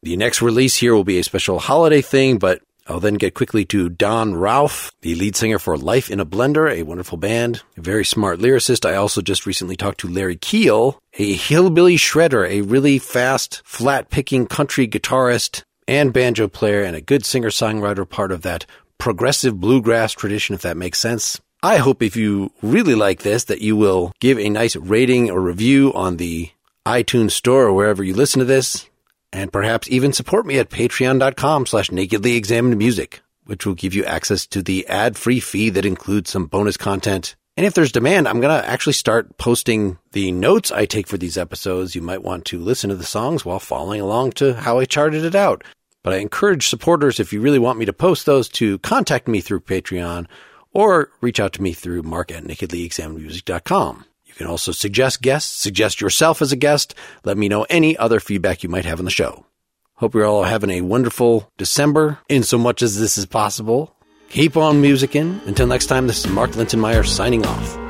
S1: The next release here will be a special holiday thing, but I'll then get quickly to Don Ralph, the lead singer for Life in a Blender, a wonderful band, a very smart lyricist. I also just recently talked to Larry Keel, a hillbilly shredder, a really fast, flat picking country guitarist and banjo player, and a good singer songwriter, part of that progressive bluegrass tradition, if that makes sense. I hope if you really like this that you will give a nice rating or review on the iTunes store or wherever you listen to this and perhaps even support me at patreon.com slash nakedly examined music, which will give you access to the ad free feed that includes some bonus content. And if there's demand, I'm going to actually start posting the notes I take for these episodes. You might want to listen to the songs while following along to how I charted it out. But I encourage supporters, if you really want me to post those, to contact me through Patreon or reach out to me through mark at nakedlyexaminedmusic.com. You can also suggest guests, suggest yourself as a guest. Let me know any other feedback you might have on the show. Hope you're all having a wonderful December in so much as this is possible. Keep on musicking. Until next time, this is Mark Linsenmayer signing off.